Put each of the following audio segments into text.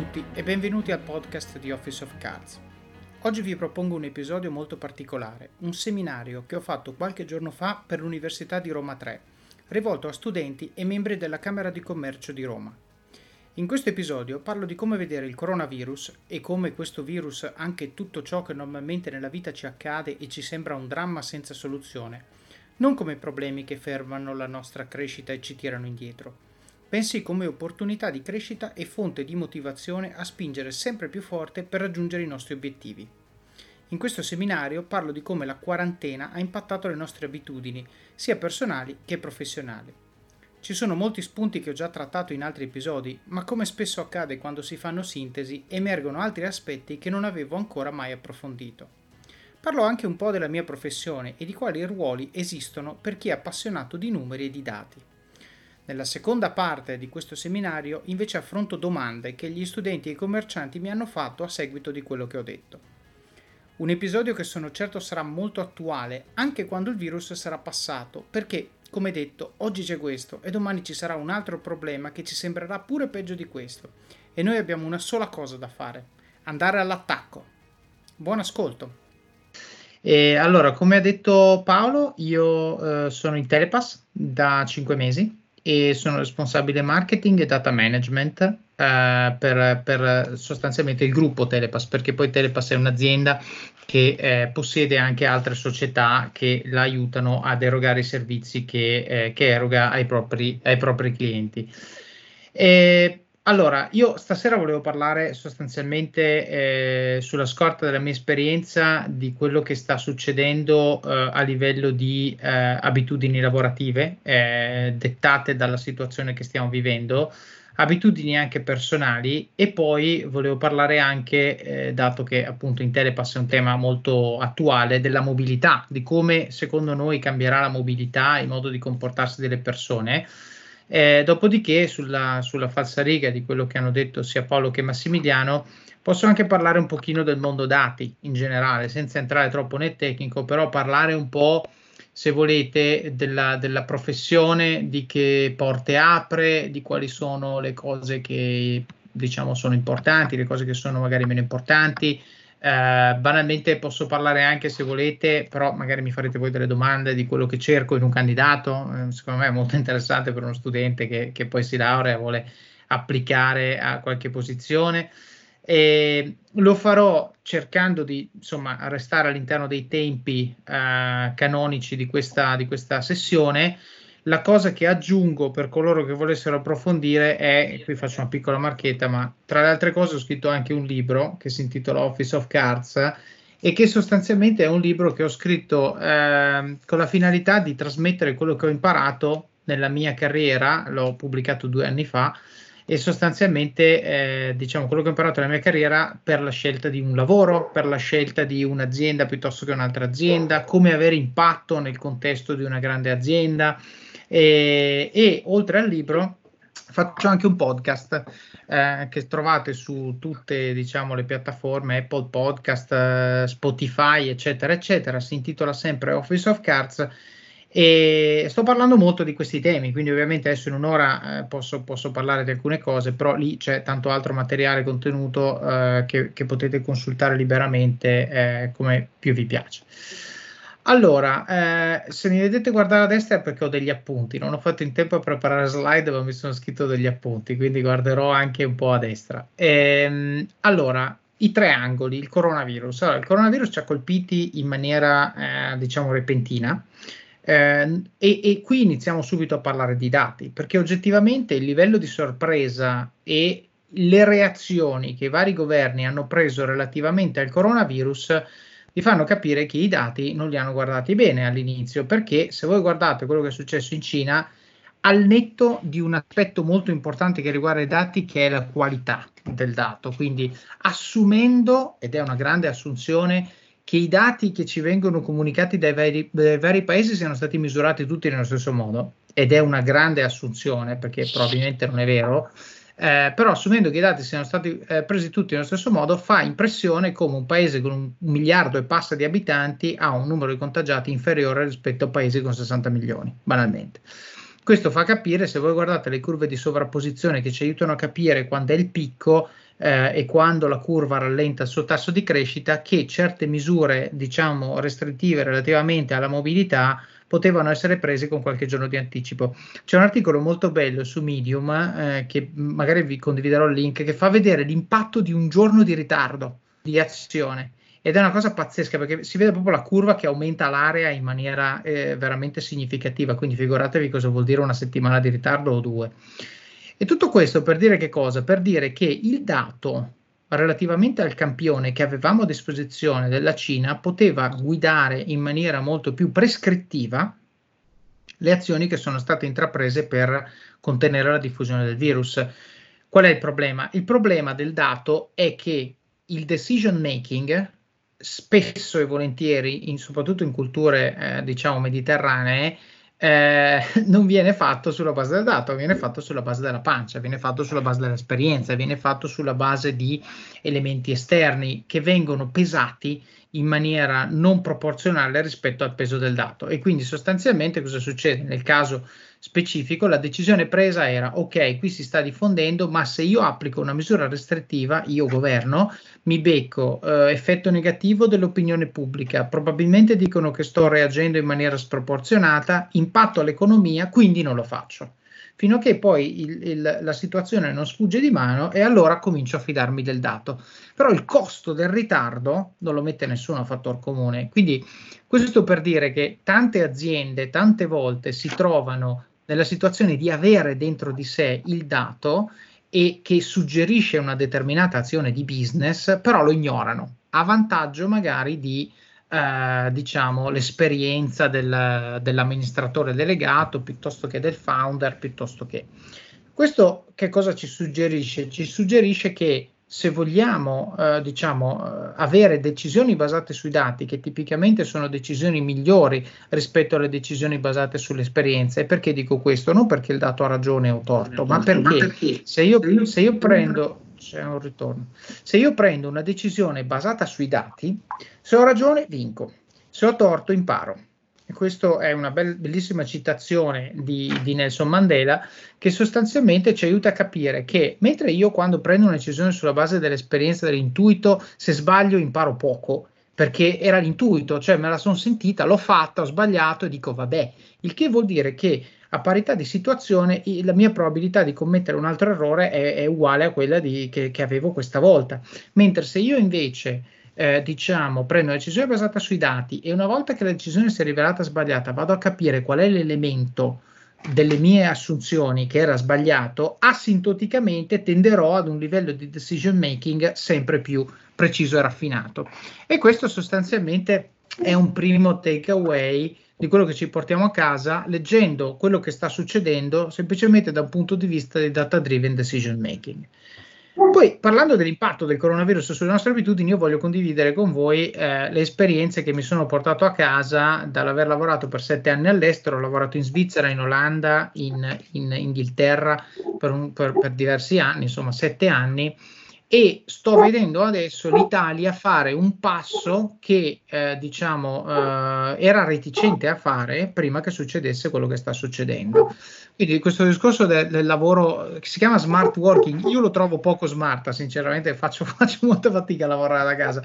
tutti e benvenuti al podcast di Office of Cards. Oggi vi propongo un episodio molto particolare, un seminario che ho fatto qualche giorno fa per l'Università di Roma 3, rivolto a studenti e membri della Camera di Commercio di Roma. In questo episodio parlo di come vedere il coronavirus e come questo virus, anche tutto ciò che normalmente nella vita ci accade e ci sembra un dramma senza soluzione, non come problemi che fermano la nostra crescita e ci tirano indietro bensì come opportunità di crescita e fonte di motivazione a spingere sempre più forte per raggiungere i nostri obiettivi. In questo seminario parlo di come la quarantena ha impattato le nostre abitudini, sia personali che professionali. Ci sono molti spunti che ho già trattato in altri episodi, ma come spesso accade quando si fanno sintesi, emergono altri aspetti che non avevo ancora mai approfondito. Parlo anche un po' della mia professione e di quali ruoli esistono per chi è appassionato di numeri e di dati. Nella seconda parte di questo seminario invece affronto domande che gli studenti e i commercianti mi hanno fatto a seguito di quello che ho detto. Un episodio che sono certo sarà molto attuale anche quando il virus sarà passato, perché, come detto, oggi c'è questo e domani ci sarà un altro problema che ci sembrerà pure peggio di questo. E noi abbiamo una sola cosa da fare, andare all'attacco. Buon ascolto! E allora, come ha detto Paolo, io eh, sono in Telepass da 5 mesi e sono responsabile marketing e data management eh, per, per, sostanzialmente il gruppo Telepass, perché poi Telepass è un'azienda che eh, possiede anche altre società che la aiutano ad erogare i servizi che, eh, che eroga ai propri, ai propri clienti. E allora, io stasera volevo parlare sostanzialmente eh, sulla scorta della mia esperienza di quello che sta succedendo eh, a livello di eh, abitudini lavorative eh, dettate dalla situazione che stiamo vivendo, abitudini anche personali e poi volevo parlare anche, eh, dato che appunto in Telepass è un tema molto attuale, della mobilità, di come secondo noi cambierà la mobilità, il modo di comportarsi delle persone eh, dopodiché, sulla, sulla falsariga di quello che hanno detto sia Paolo che Massimiliano, posso anche parlare un pochino del mondo dati in generale, senza entrare troppo nel tecnico, però parlare un po', se volete, della, della professione, di che porte apre, di quali sono le cose che diciamo sono importanti, le cose che sono magari meno importanti, eh, banalmente posso parlare anche se volete, però magari mi farete voi delle domande di quello che cerco in un candidato. Eh, secondo me è molto interessante per uno studente che, che poi si laurea e vuole applicare a qualche posizione. E lo farò cercando di insomma restare all'interno dei tempi eh, canonici di questa, di questa sessione la cosa che aggiungo per coloro che volessero approfondire è, qui faccio una piccola marchetta, ma tra le altre cose ho scritto anche un libro che si intitola Office of Cards e che sostanzialmente è un libro che ho scritto eh, con la finalità di trasmettere quello che ho imparato nella mia carriera, l'ho pubblicato due anni fa, e sostanzialmente eh, diciamo quello che ho imparato nella mia carriera per la scelta di un lavoro, per la scelta di un'azienda piuttosto che un'altra azienda, come avere impatto nel contesto di una grande azienda e, e oltre al libro faccio anche un podcast eh, che trovate su tutte diciamo, le piattaforme Apple Podcast, eh, Spotify, eccetera, eccetera. Si intitola sempre Office of Cards e sto parlando molto di questi temi, quindi ovviamente adesso in un'ora eh, posso, posso, parlare di alcune cose, però lì c'è tanto altro materiale contenuto eh, che, che, potete consultare liberamente eh, come più vi piace. Allora, eh, se mi vedete guardare a destra è perché ho degli appunti, non ho fatto in tempo a preparare slide, ma mi sono scritto degli appunti, quindi guarderò anche un po' a destra. Ehm, allora, i tre angoli, il coronavirus. Allora, il coronavirus ci ha colpiti in maniera, eh, diciamo, repentina. Eh, e, e, qui iniziamo subito a parlare di dati, perché oggettivamente il livello di sorpresa e le reazioni che i vari governi hanno preso relativamente al coronavirus vi fanno capire che i dati non li hanno guardati bene all'inizio, perché se voi guardate quello che è successo in Cina, al netto di un aspetto molto importante che riguarda i dati, che è la qualità del dato, quindi assumendo, ed è una grande assunzione, che i dati che ci vengono comunicati dai vari, dai vari paesi siano stati misurati tutti nello stesso modo, ed è una grande assunzione, perché probabilmente non è vero, eh, però assumendo che i dati siano stati eh, presi tutti nello stesso modo, fa impressione come un paese con un miliardo e passa di abitanti ha un numero di contagiati inferiore rispetto a paesi con 60 milioni, banalmente. Questo fa capire, se voi guardate le curve di sovrapposizione che ci aiutano a capire quando è il picco, eh, e quando la curva rallenta il suo tasso di crescita che certe misure, diciamo, restrittive relativamente alla mobilità potevano essere prese con qualche giorno di anticipo. C'è un articolo molto bello su Medium, eh, che magari vi condividerò il link, che fa vedere l'impatto di un giorno di ritardo di azione. Ed è una cosa pazzesca perché si vede proprio la curva che aumenta l'area in maniera eh, veramente significativa. Quindi figuratevi cosa vuol dire una settimana di ritardo o due. E tutto questo per dire che cosa? Per dire che il dato relativamente al campione che avevamo a disposizione della Cina poteva guidare in maniera molto più prescrittiva le azioni che sono state intraprese per contenere la diffusione del virus. Qual è il problema? Il problema del dato è che il decision making spesso e volentieri, in, soprattutto in culture eh, diciamo mediterranee, eh, non viene fatto sulla base del dato, viene fatto sulla base della pancia, viene fatto sulla base dell'esperienza, viene fatto sulla base di elementi esterni che vengono pesati in maniera non proporzionale rispetto al peso del dato. E quindi sostanzialmente cosa succede? Nel caso specifico la decisione presa era ok, qui si sta diffondendo, ma se io applico una misura restrittiva, io governo, mi becco eh, effetto negativo dell'opinione pubblica, probabilmente dicono che sto reagendo in maniera sproporzionata, impatto all'economia, quindi non lo faccio fino a che poi il, il, la situazione non sfugge di mano e allora comincio a fidarmi del dato. Però il costo del ritardo non lo mette nessuno a fattor comune. Quindi questo per dire che tante aziende tante volte si trovano nella situazione di avere dentro di sé il dato e che suggerisce una determinata azione di business, però lo ignorano, a vantaggio magari di eh, diciamo, l'esperienza del, dell'amministratore delegato piuttosto che del founder, piuttosto che. Questo che cosa ci suggerisce? Ci suggerisce che se vogliamo eh, diciamo, eh, avere decisioni basate sui dati, che tipicamente sono decisioni migliori rispetto alle decisioni basate sull'esperienza, e perché dico questo? Non perché il dato ha ragione o torto, ma perché se io, se io prendo c'è un ritorno. Se io prendo una decisione basata sui dati, se ho ragione vinco, se ho torto imparo. E questa è una bell- bellissima citazione di, di, Nelson Mandela che sostanzialmente ci aiuta a capire che mentre io quando prendo una decisione sulla base dell'esperienza, dell'intuito, se sbaglio imparo poco, perché era l'intuito, cioè me la sono sentita, l'ho fatta, ho sbagliato e dico vabbè, il che vuol dire che a parità di situazione la mia probabilità di commettere un altro errore è, è uguale a quella di, che, che, avevo questa volta. Mentre se io invece eh, diciamo prendo una decisione basata sui dati e una volta che la decisione si è rivelata sbagliata vado a capire qual è l'elemento delle mie assunzioni che era sbagliato, asintoticamente tenderò ad un livello di decision making sempre più preciso e raffinato. E questo sostanzialmente è un primo takeaway di quello che ci portiamo a casa leggendo quello che sta succedendo semplicemente da un punto di vista di data driven decision making. Poi, parlando dell'impatto del coronavirus sulle nostre abitudini, io voglio condividere con voi eh, le esperienze che mi sono portato a casa dall'aver lavorato per sette anni all'estero. Ho lavorato in Svizzera, in Olanda, in, in Inghilterra per, un, per, per diversi anni, insomma sette anni e sto vedendo adesso l'Italia fare un passo che eh, diciamo eh, era reticente a fare prima che succedesse quello che sta succedendo. Quindi questo discorso del, del, lavoro che si chiama smart working, io lo trovo poco smart, sinceramente faccio, faccio molta fatica a lavorare da casa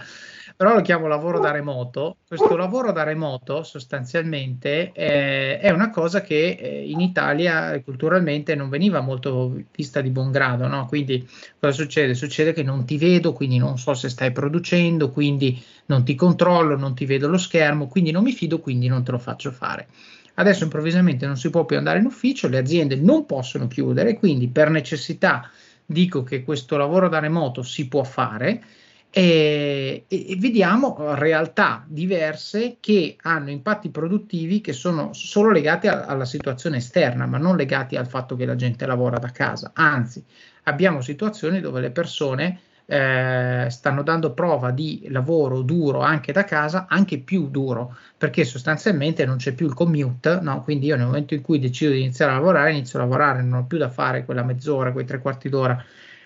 però lo chiamo lavoro da remoto. Questo lavoro da remoto sostanzialmente eh, è una cosa che eh, in Italia culturalmente non veniva molto vista di buon grado, no? Quindi cosa succede? Succede che non ti vedo, quindi non so se stai producendo, quindi non ti controllo, non ti vedo lo schermo, quindi non mi fido, quindi non te lo faccio fare. Adesso improvvisamente non si può più andare in ufficio, le aziende non possono chiudere, quindi per necessità dico che questo lavoro da remoto si può fare e, e, vediamo realtà diverse che hanno impatti produttivi che sono solo legati a, alla situazione esterna, ma non legati al fatto che la gente lavora da casa. Anzi, abbiamo situazioni dove le persone eh, stanno dando prova di lavoro duro anche da casa, anche più duro, perché sostanzialmente non c'è più il commute, no? quindi io nel momento in cui decido di iniziare a lavorare, inizio a lavorare, non ho più da fare quella mezz'ora, quei tre quarti d'ora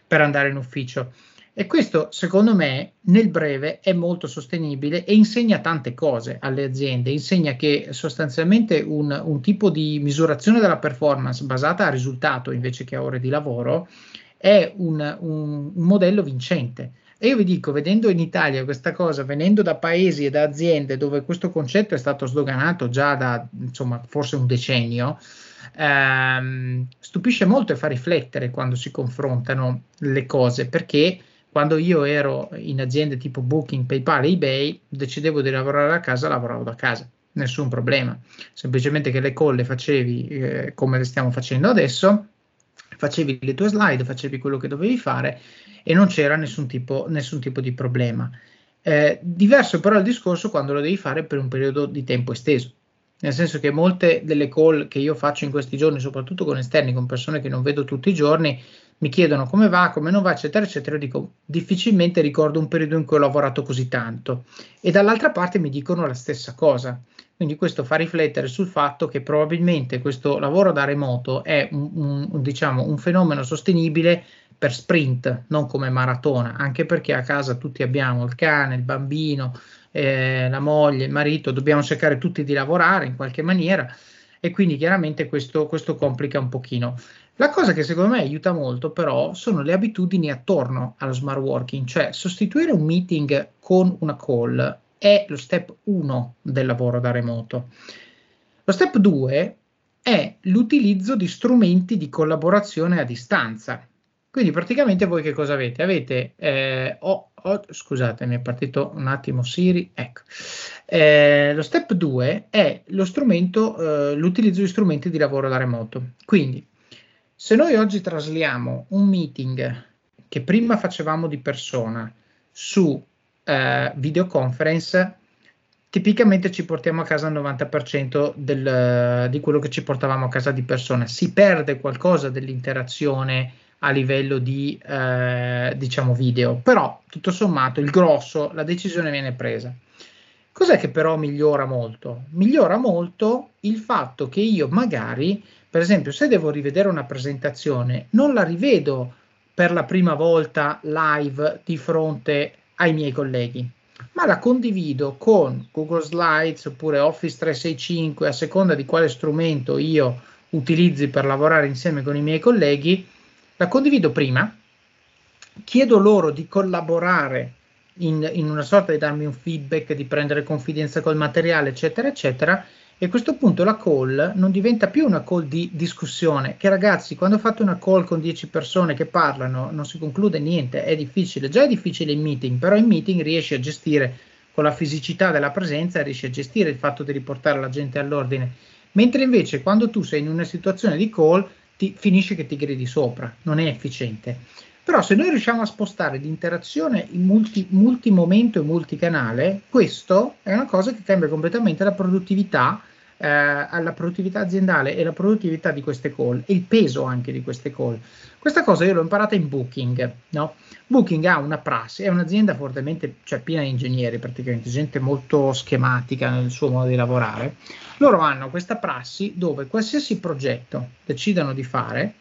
per andare in ufficio. E questo, secondo me, nel breve è molto sostenibile e insegna tante cose alle aziende. Insegna che sostanzialmente un, un tipo di misurazione della performance basata a risultato invece che a ore di lavoro è un, un, un modello vincente. E io vi dico, vedendo in Italia questa cosa, venendo da paesi e da aziende dove questo concetto è stato sdoganato già da, insomma, forse un decennio, ehm, stupisce molto e fa riflettere quando si confrontano le cose, perché quando io ero in aziende tipo Booking, PayPal eBay, decidevo di lavorare a casa, lavoravo da casa, nessun problema. Semplicemente che le call le facevi eh, come le stiamo facendo adesso, facevi le tue slide, facevi quello che dovevi fare e non c'era nessun tipo, nessun tipo di problema. Eh, diverso però il discorso quando lo devi fare per un periodo di tempo esteso, nel senso che molte delle call che io faccio in questi giorni, soprattutto con esterni, con persone che non vedo tutti i giorni, mi chiedono come va, come non va, eccetera, eccetera. Dico difficilmente ricordo un periodo in cui ho lavorato così tanto. E dall'altra parte mi dicono la stessa cosa. Quindi questo fa riflettere sul fatto che probabilmente questo lavoro da remoto è un, un, diciamo, un fenomeno sostenibile per sprint, non come maratona, anche perché a casa tutti abbiamo il cane, il bambino, eh, la moglie, il marito, dobbiamo cercare tutti di lavorare in qualche maniera e quindi chiaramente questo, questo complica un pochino. La cosa che secondo me aiuta molto però sono le abitudini attorno allo smart working, cioè sostituire un meeting con una call è lo step 1 del lavoro da remoto. Lo step 2 è l'utilizzo di strumenti di collaborazione a distanza. Quindi praticamente voi che cosa avete? Avete, eh, oh, oh, scusate, mi è partito un attimo Siri, ecco. Eh, lo step 2 è lo strumento, eh, l'utilizzo di strumenti di lavoro da remoto. Quindi, se noi oggi trasliamo un meeting che prima facevamo di persona su eh, videoconference, tipicamente ci portiamo a casa il 90% del, di quello che ci portavamo a casa di persona. Si perde qualcosa dell'interazione a livello di eh, diciamo video, però tutto sommato il grosso, la decisione viene presa. Cos'è che però migliora molto? Migliora molto il fatto che io magari, per esempio, se devo rivedere una presentazione, non la rivedo per la prima volta live di fronte ai miei colleghi, ma la condivido con Google Slides oppure Office 365 a seconda di quale strumento io utilizzi per lavorare insieme con i miei colleghi la condivido prima, chiedo loro di collaborare in, in, una sorta di darmi un feedback, di prendere confidenza col materiale, eccetera, eccetera. E a questo punto la call non diventa più una call di discussione, che ragazzi, quando fate una call con 10 persone che parlano, non si conclude niente, è difficile. Già è difficile in meeting, però in meeting riesci a gestire con la fisicità della presenza, riesci a gestire il fatto di riportare la gente all'ordine. Mentre invece quando tu sei in una situazione di call, ti, finisce che ti gridi sopra, non è efficiente. Però se noi riusciamo a spostare l'interazione in multi, multimomento e multicanale, questo è una cosa che cambia completamente la produttività, eh, alla produttività aziendale e la produttività di queste call e il peso anche di queste call. Questa cosa io l'ho imparata in Booking, no? Booking ha una prassi, è un'azienda fortemente, cioè piena di ingegneri praticamente, gente molto schematica nel suo modo di lavorare. Loro hanno questa prassi dove qualsiasi progetto decidano di fare,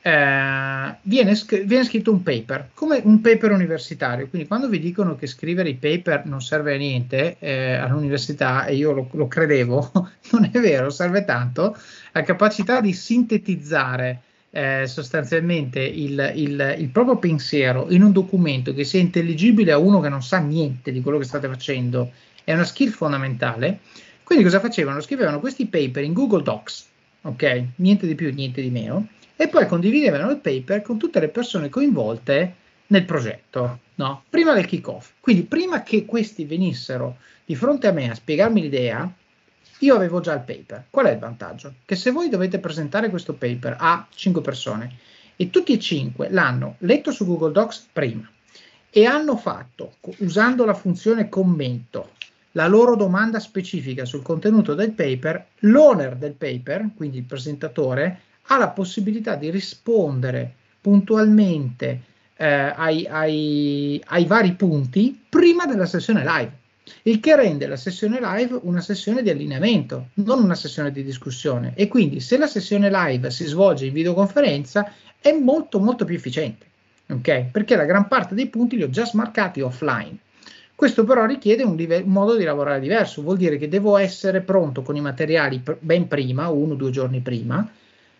eh, viene, viene, scritto un paper, come un paper universitario. Quindi quando vi dicono che scrivere i paper non serve a niente eh, all'università, e io lo, lo credevo, non è vero, serve tanto, la capacità di sintetizzare eh, sostanzialmente il, il, il, proprio pensiero in un documento che sia intelligibile a uno che non sa niente di quello che state facendo è una skill fondamentale. Quindi cosa facevano? Scrivevano questi paper in Google Docs, ok? Niente di più, niente di meno, e poi condividevano il paper con tutte le persone coinvolte nel progetto, no? Prima del kick-off. Quindi prima che questi venissero di fronte a me a spiegarmi l'idea, io avevo già il paper. Qual è il vantaggio? Che se voi dovete presentare questo paper a 5 persone e tutti e 5 l'hanno letto su Google Docs prima e hanno fatto, usando la funzione commento, la loro domanda specifica sul contenuto del paper, l'owner del paper, quindi il presentatore, ha la possibilità di rispondere puntualmente eh, ai, ai, ai vari punti prima della sessione live il che rende la sessione live una sessione di allineamento, non una sessione di discussione. E quindi se la sessione live si svolge in videoconferenza è molto molto più efficiente, ok? Perché la gran parte dei punti li ho già smarcati offline. Questo però richiede un, live- un modo di lavorare diverso, vuol dire che devo essere pronto con i materiali pr- ben prima, uno o due giorni prima,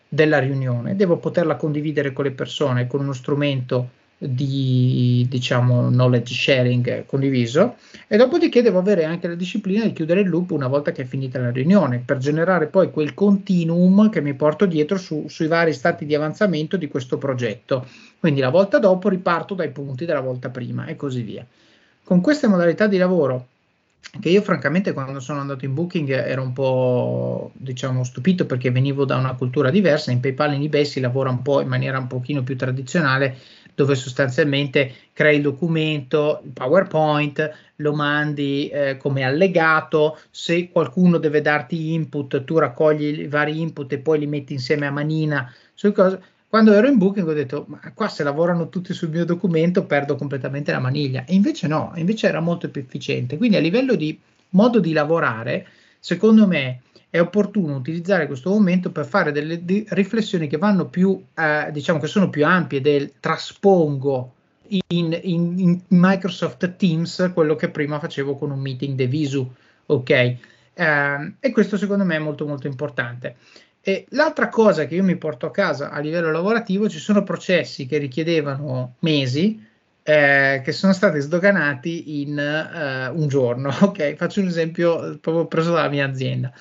della riunione, devo poterla condividere con le persone con uno strumento di diciamo knowledge sharing condiviso. E dopodiché devo avere anche la disciplina di chiudere il loop una volta che è finita la riunione per generare poi quel continuum che mi porto dietro su, sui vari stati di avanzamento di questo progetto. Quindi la volta dopo riparto dai punti della volta prima e così via. Con queste modalità di lavoro che io francamente quando sono andato in Booking ero un po' diciamo stupito perché venivo da una cultura diversa, in PayPal in eBay si lavora un po' in maniera un pochino più tradizionale dove sostanzialmente crei il documento, il PowerPoint, lo mandi eh, come allegato, se qualcuno deve darti input tu raccogli i vari input e poi li metti insieme a manina. Su cose quando ero in Booking ho detto, ma qua se lavorano tutti sul mio documento perdo completamente la maniglia. E invece no, invece era molto più efficiente. Quindi a livello di modo di lavorare, secondo me è opportuno utilizzare questo momento per fare delle di riflessioni che vanno più, eh, diciamo che sono più ampie del traspongo in, in, in, Microsoft Teams quello che prima facevo con un meeting de visu, ok? Eh, e questo secondo me è molto molto importante. E l'altra cosa che io mi porto a casa a livello lavorativo, ci sono processi che richiedevano mesi, eh, che sono stati sdoganati in uh, un giorno. Ok, faccio un esempio proprio preso dalla mia azienda.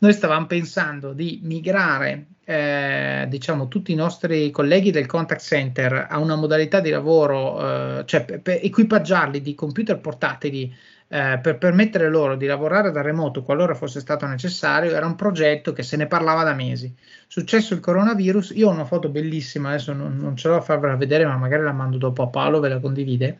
Noi stavamo pensando di migrare, eh, diciamo, tutti i nostri colleghi del contact center a una modalità di lavoro, eh, cioè per, per equipaggiarli di computer portatili eh, per permettere loro di lavorare da remoto qualora fosse stato necessario, era un progetto che se ne parlava da mesi. Successo il coronavirus, io ho una foto bellissima, adesso non, non ce l'ho a farvela vedere, ma magari la mando dopo a Paolo, ve la condivide,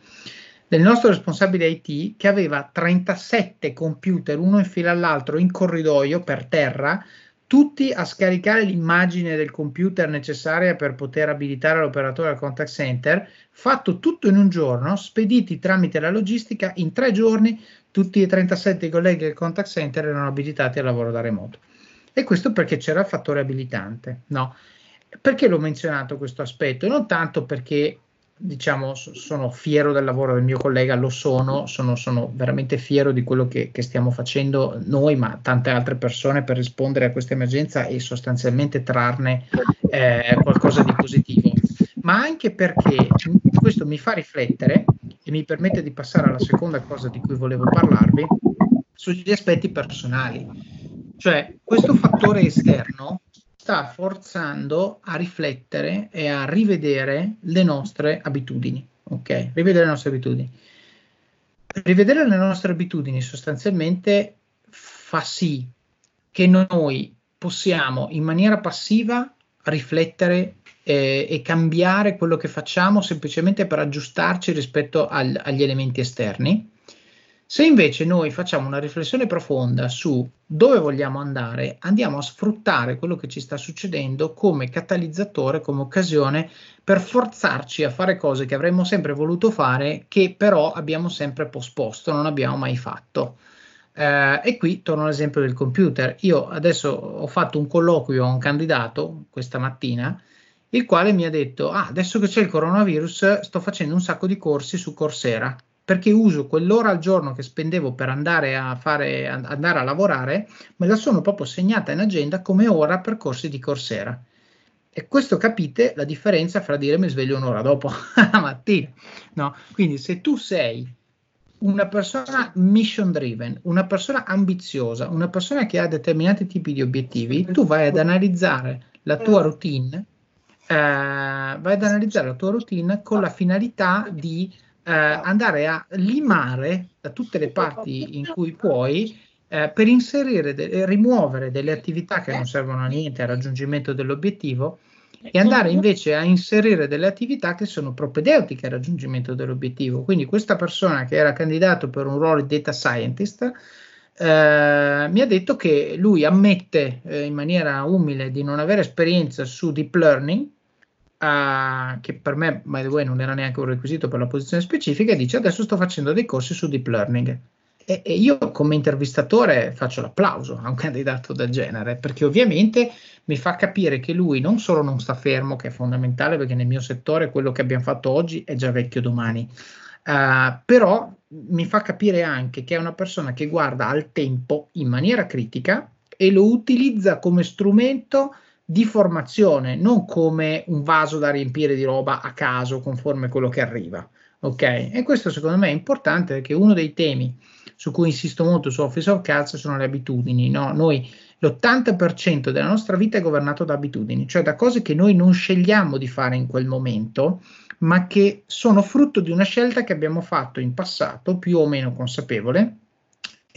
del nostro responsabile IT che aveva 37 computer, uno in fila all'altro, in corridoio per terra, tutti a scaricare l'immagine del computer necessaria per poter abilitare l'operatore al contact center, fatto tutto in un giorno, spediti tramite la logistica in tre giorni, tutti e 37 colleghi del contact center erano abilitati al lavoro da remoto. E questo perché c'era il fattore abilitante, no? Perché l'ho menzionato questo aspetto? Non tanto perché diciamo, sono fiero del lavoro del mio collega, lo sono, sono, sono veramente fiero di quello che, che, stiamo facendo noi, ma tante altre persone per rispondere a questa emergenza e sostanzialmente trarne eh, qualcosa di positivo, ma anche perché questo mi fa riflettere e mi permette di passare alla seconda cosa di cui volevo parlarvi, sugli aspetti personali. Cioè, questo fattore esterno sta forzando a riflettere e a rivedere le nostre abitudini. Ok, rivedere le nostre abitudini. Rivedere le nostre abitudini sostanzialmente fa sì che noi possiamo in maniera passiva riflettere eh, e cambiare quello che facciamo semplicemente per aggiustarci rispetto al, agli elementi esterni se invece noi facciamo una riflessione profonda su dove vogliamo andare, andiamo a sfruttare quello che ci sta succedendo come catalizzatore, come occasione per forzarci a fare cose che avremmo sempre voluto fare, che però abbiamo sempre posposto, non abbiamo mai fatto. Eh, e qui torno all'esempio del computer. Io adesso ho fatto un colloquio a un candidato questa mattina, il quale mi ha detto: Ah, adesso che c'è il coronavirus, sto facendo un sacco di corsi su Coursera perché uso quell'ora al giorno che spendevo per andare a, fare, andare a lavorare, me la sono proprio segnata in agenda come ora per corsi di Coursera. E questo capite la differenza fra dire mi sveglio un'ora dopo la mattina. No? Quindi se tu sei una persona mission driven, una persona ambiziosa, una persona che ha determinati tipi di obiettivi, tu vai ad analizzare la tua routine, eh, vai ad analizzare la tua routine con la finalità di eh, andare a limare da tutte le parti in cui puoi eh, per inserire e rimuovere delle attività che non servono a niente al raggiungimento dell'obiettivo e andare invece a inserire delle attività che sono propedeutiche al raggiungimento dell'obiettivo. Quindi questa persona che era candidato per un ruolo di data scientist eh, mi ha detto che lui ammette eh, in maniera umile di non avere esperienza su deep learning uh, che per me, by the way, non era neanche un requisito per la posizione specifica, dice adesso sto facendo dei corsi su deep learning. E, e io come intervistatore faccio l'applauso a un candidato del genere, perché ovviamente mi fa capire che lui non solo non sta fermo, che è fondamentale perché nel mio settore quello che abbiamo fatto oggi è già vecchio domani, uh, però mi fa capire anche che è una persona che guarda al tempo in maniera critica e lo utilizza come strumento di formazione, non come un vaso da riempire di roba a caso conforme a quello che arriva. Ok? E questo secondo me è importante perché uno dei temi su cui insisto molto su Office of Cards sono le abitudini. No? Noi l'80% della nostra vita è governato da abitudini, cioè da cose che noi non scegliamo di fare in quel momento, ma che sono frutto di una scelta che abbiamo fatto in passato, più o meno consapevole,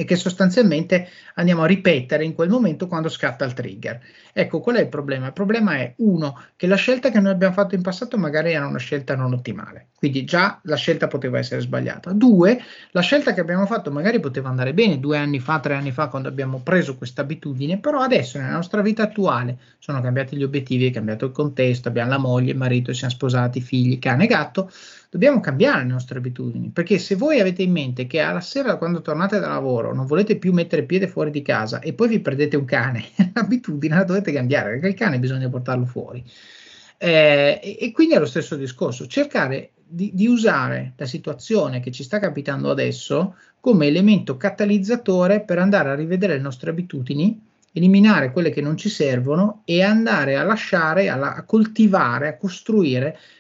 e che sostanzialmente andiamo a ripetere in quel momento quando scatta il trigger. Ecco, qual è il problema? Il problema è, uno, che la scelta che noi abbiamo fatto in passato magari era una scelta non ottimale, quindi già la scelta poteva essere sbagliata. Due, la scelta che abbiamo fatto magari poteva andare bene due anni fa, tre anni fa, quando abbiamo preso questa abitudine, però adesso nella nostra vita attuale sono cambiati gli obiettivi, è cambiato il contesto, abbiamo la moglie, il marito, siamo sposati, figli, cane gatto, dobbiamo cambiare le nostre abitudini, perché se voi avete in mente che alla sera quando tornate da lavoro non volete più mettere piede fuori di casa e poi vi prendete un cane, l'abitudine la dovete cambiare, perché il cane bisogna portarlo fuori. Eh, e, e, quindi è lo stesso discorso, cercare di, di, usare la situazione che ci sta capitando adesso come elemento catalizzatore per andare a rivedere le nostre abitudini, eliminare quelle che non ci servono e andare a lasciare, a coltivare, a costruire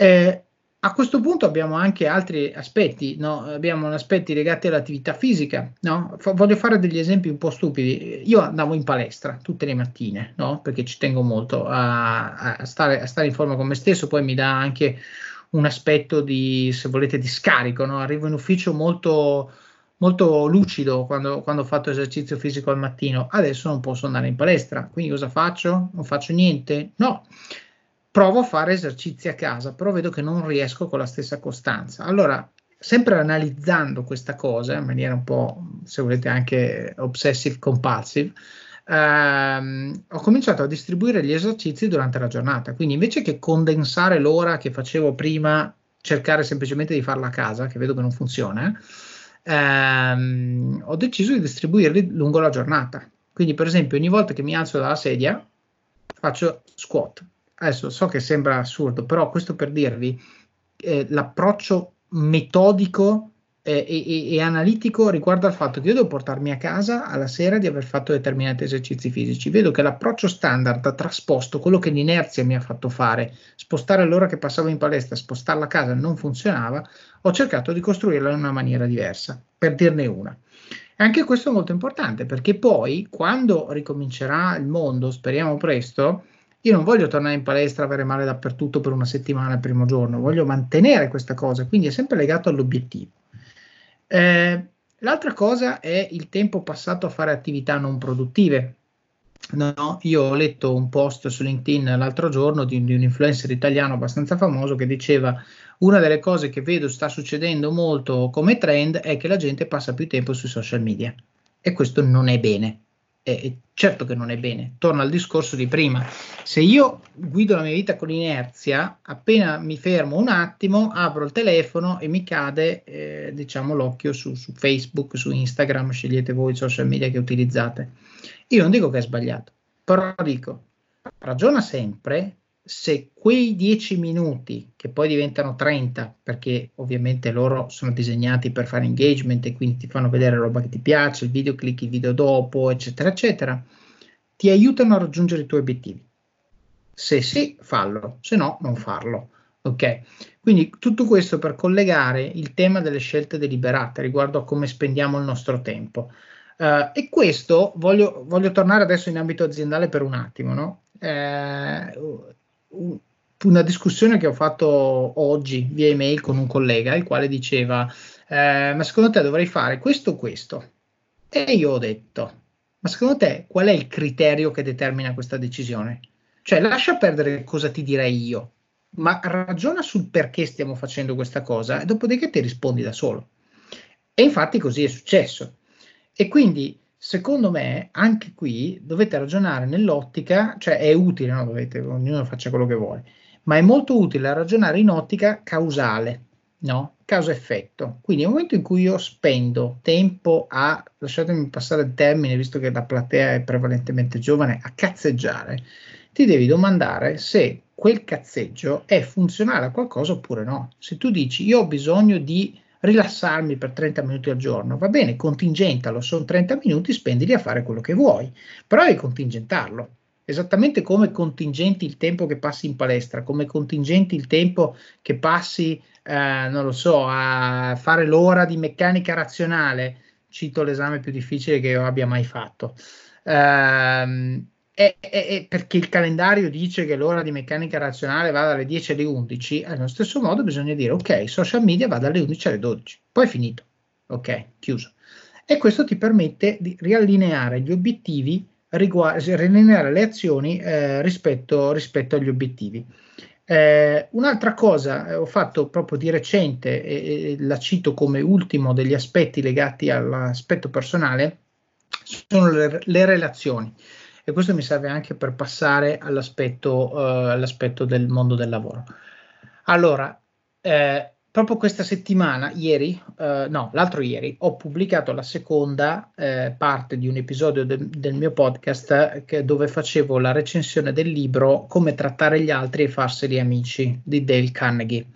Eh, a questo punto abbiamo anche altri aspetti, no? abbiamo aspetti legati all'attività fisica. No? F- voglio fare degli esempi un po' stupidi. Io andavo in palestra tutte le mattine no? perché ci tengo molto a, a, stare, a, stare, in forma con me stesso, poi mi dà anche un aspetto di, se volete, di scarico. Arrivo in ufficio molto, molto lucido quando, quando ho fatto esercizio fisico al mattino. Adesso non posso andare in palestra, quindi cosa faccio? Non faccio niente? No provo a fare esercizi a casa, però vedo che non riesco con la stessa costanza. Allora, sempre analizzando questa cosa in maniera un po', se volete, anche obsessive compulsive, ehm, ho cominciato a distribuire gli esercizi durante la giornata. Quindi invece che condensare l'ora che facevo prima, cercare semplicemente di farla a casa, che vedo che non funziona, ehm, ho deciso di distribuirli lungo la giornata. Quindi, per esempio, ogni volta che mi alzo dalla sedia, faccio squat adesso so che sembra assurdo, però questo per dirvi eh, l'approccio metodico eh, e, e, analitico riguardo al fatto che io devo portarmi a casa alla sera di aver fatto determinati esercizi fisici. Vedo che l'approccio standard ha trasposto quello che l'inerzia mi ha fatto fare, spostare l'ora che passavo in palestra, spostarla a casa non funzionava, ho cercato di costruirla in una maniera diversa, per dirne una. E anche questo è molto importante perché poi quando ricomincerà il mondo, speriamo presto, io non voglio tornare in palestra, avere male dappertutto per una settimana il primo giorno, voglio mantenere questa cosa, quindi è sempre legato all'obiettivo. Eh, l'altra cosa è il tempo passato a fare attività non produttive. No, io ho letto un post su LinkedIn l'altro giorno di, di, un influencer italiano abbastanza famoso che diceva una delle cose che vedo sta succedendo molto come trend è che la gente passa più tempo sui social media e questo non è bene eh, certo che non è bene. Torno al discorso di prima. Se io guido la mia vita con inerzia, appena mi fermo un attimo, apro il telefono e mi cade, eh, diciamo, l'occhio su, su, Facebook, su Instagram, scegliete voi i social media che utilizzate. Io non dico che è sbagliato, però dico, ragiona sempre se quei 10 minuti, che poi diventano 30, perché ovviamente loro sono disegnati per fare engagement e quindi ti fanno vedere roba che ti piace, il video clicchi il video dopo, eccetera, eccetera, ti aiutano a raggiungere i tuoi obiettivi. Se sì, fallo, se no, non farlo. Ok? Quindi tutto questo per collegare il tema delle scelte deliberate riguardo a come spendiamo il nostro tempo. Uh, e questo voglio, voglio, tornare adesso in ambito aziendale per un attimo, no? Eh, una discussione che ho fatto oggi via email con un collega, il quale diceva: eh, Ma secondo te dovrei fare questo o questo? E io ho detto: Ma secondo te qual è il criterio che determina questa decisione? Cioè, lascia perdere cosa ti direi io, ma ragiona sul perché stiamo facendo questa cosa e dopodiché ti rispondi da solo. E infatti così è successo. E quindi secondo me anche qui dovete ragionare nell'ottica, cioè è utile, no? dovete, ognuno faccia quello che vuole, ma è molto utile ragionare in ottica causale, no? Causa-effetto. Quindi nel momento in cui io spendo tempo a, lasciatemi passare il termine, visto che la platea è prevalentemente giovane, a cazzeggiare, ti devi domandare se quel cazzeggio è funzionale a qualcosa oppure no. Se tu dici io ho bisogno di rilassarmi per 30 minuti al giorno, va bene, contingentalo, sono 30 minuti, spendili a fare quello che vuoi, però devi contingentarlo. Esattamente come contingenti il tempo che passi in palestra, come contingenti il tempo che passi, eh, non lo so, a fare l'ora di meccanica razionale, cito l'esame più difficile che io abbia mai fatto. Eh, è, è, perché il calendario dice che l'ora di meccanica razionale va dalle 10 alle 11, allo stesso modo bisogna dire ok, social media va dalle 11 alle 12, poi è finito, ok, chiuso. E questo ti permette di riallineare gli obiettivi, riguardo, riallineare le azioni eh, rispetto, rispetto, agli obiettivi. Eh, un'altra cosa, eh, ho fatto proprio di recente, e, e la cito come ultimo degli aspetti legati all'aspetto personale, sono le, le relazioni e questo mi serve anche per passare all'aspetto, uh, all'aspetto del mondo del lavoro. Allora, eh, proprio questa settimana, ieri, uh, no, l'altro ieri, ho pubblicato la seconda eh, parte di un episodio de- del mio podcast che, dove facevo la recensione del libro Come trattare gli altri e farseli amici di Dale Carnegie.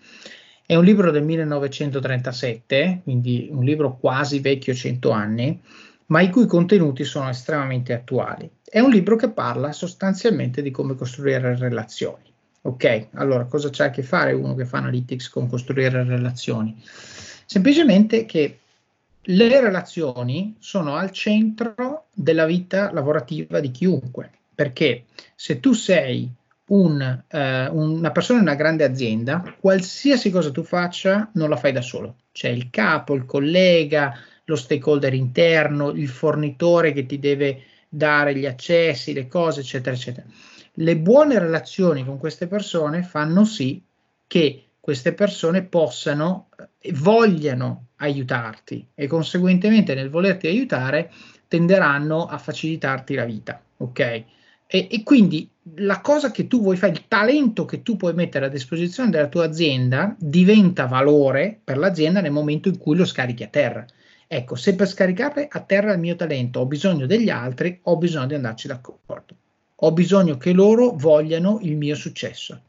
È un libro del 1937, quindi un libro quasi vecchio 100 anni, ma i cui contenuti sono estremamente attuali. È un libro che parla sostanzialmente di come costruire relazioni. Ok, allora cosa c'è a che fare uno che fa analytics con costruire relazioni? Semplicemente che le relazioni sono al centro della vita lavorativa di chiunque, perché se tu sei un, eh, una persona in una grande azienda, qualsiasi cosa tu faccia non la fai da solo. C'è il capo, il collega, lo stakeholder interno, il fornitore che ti deve dare gli accessi, le cose, eccetera, eccetera. Le buone relazioni con queste persone fanno sì che queste persone possano e eh, vogliano aiutarti e conseguentemente nel volerti aiutare tenderanno a facilitarti la vita, ok? E, e, quindi la cosa che tu vuoi fare, il talento che tu puoi mettere a disposizione della tua azienda diventa valore per l'azienda nel momento in cui lo scarichi a terra. Ecco, se per scaricare a terra il mio talento ho bisogno degli altri, ho bisogno di andarci d'accordo. Ho bisogno che loro vogliano il mio successo.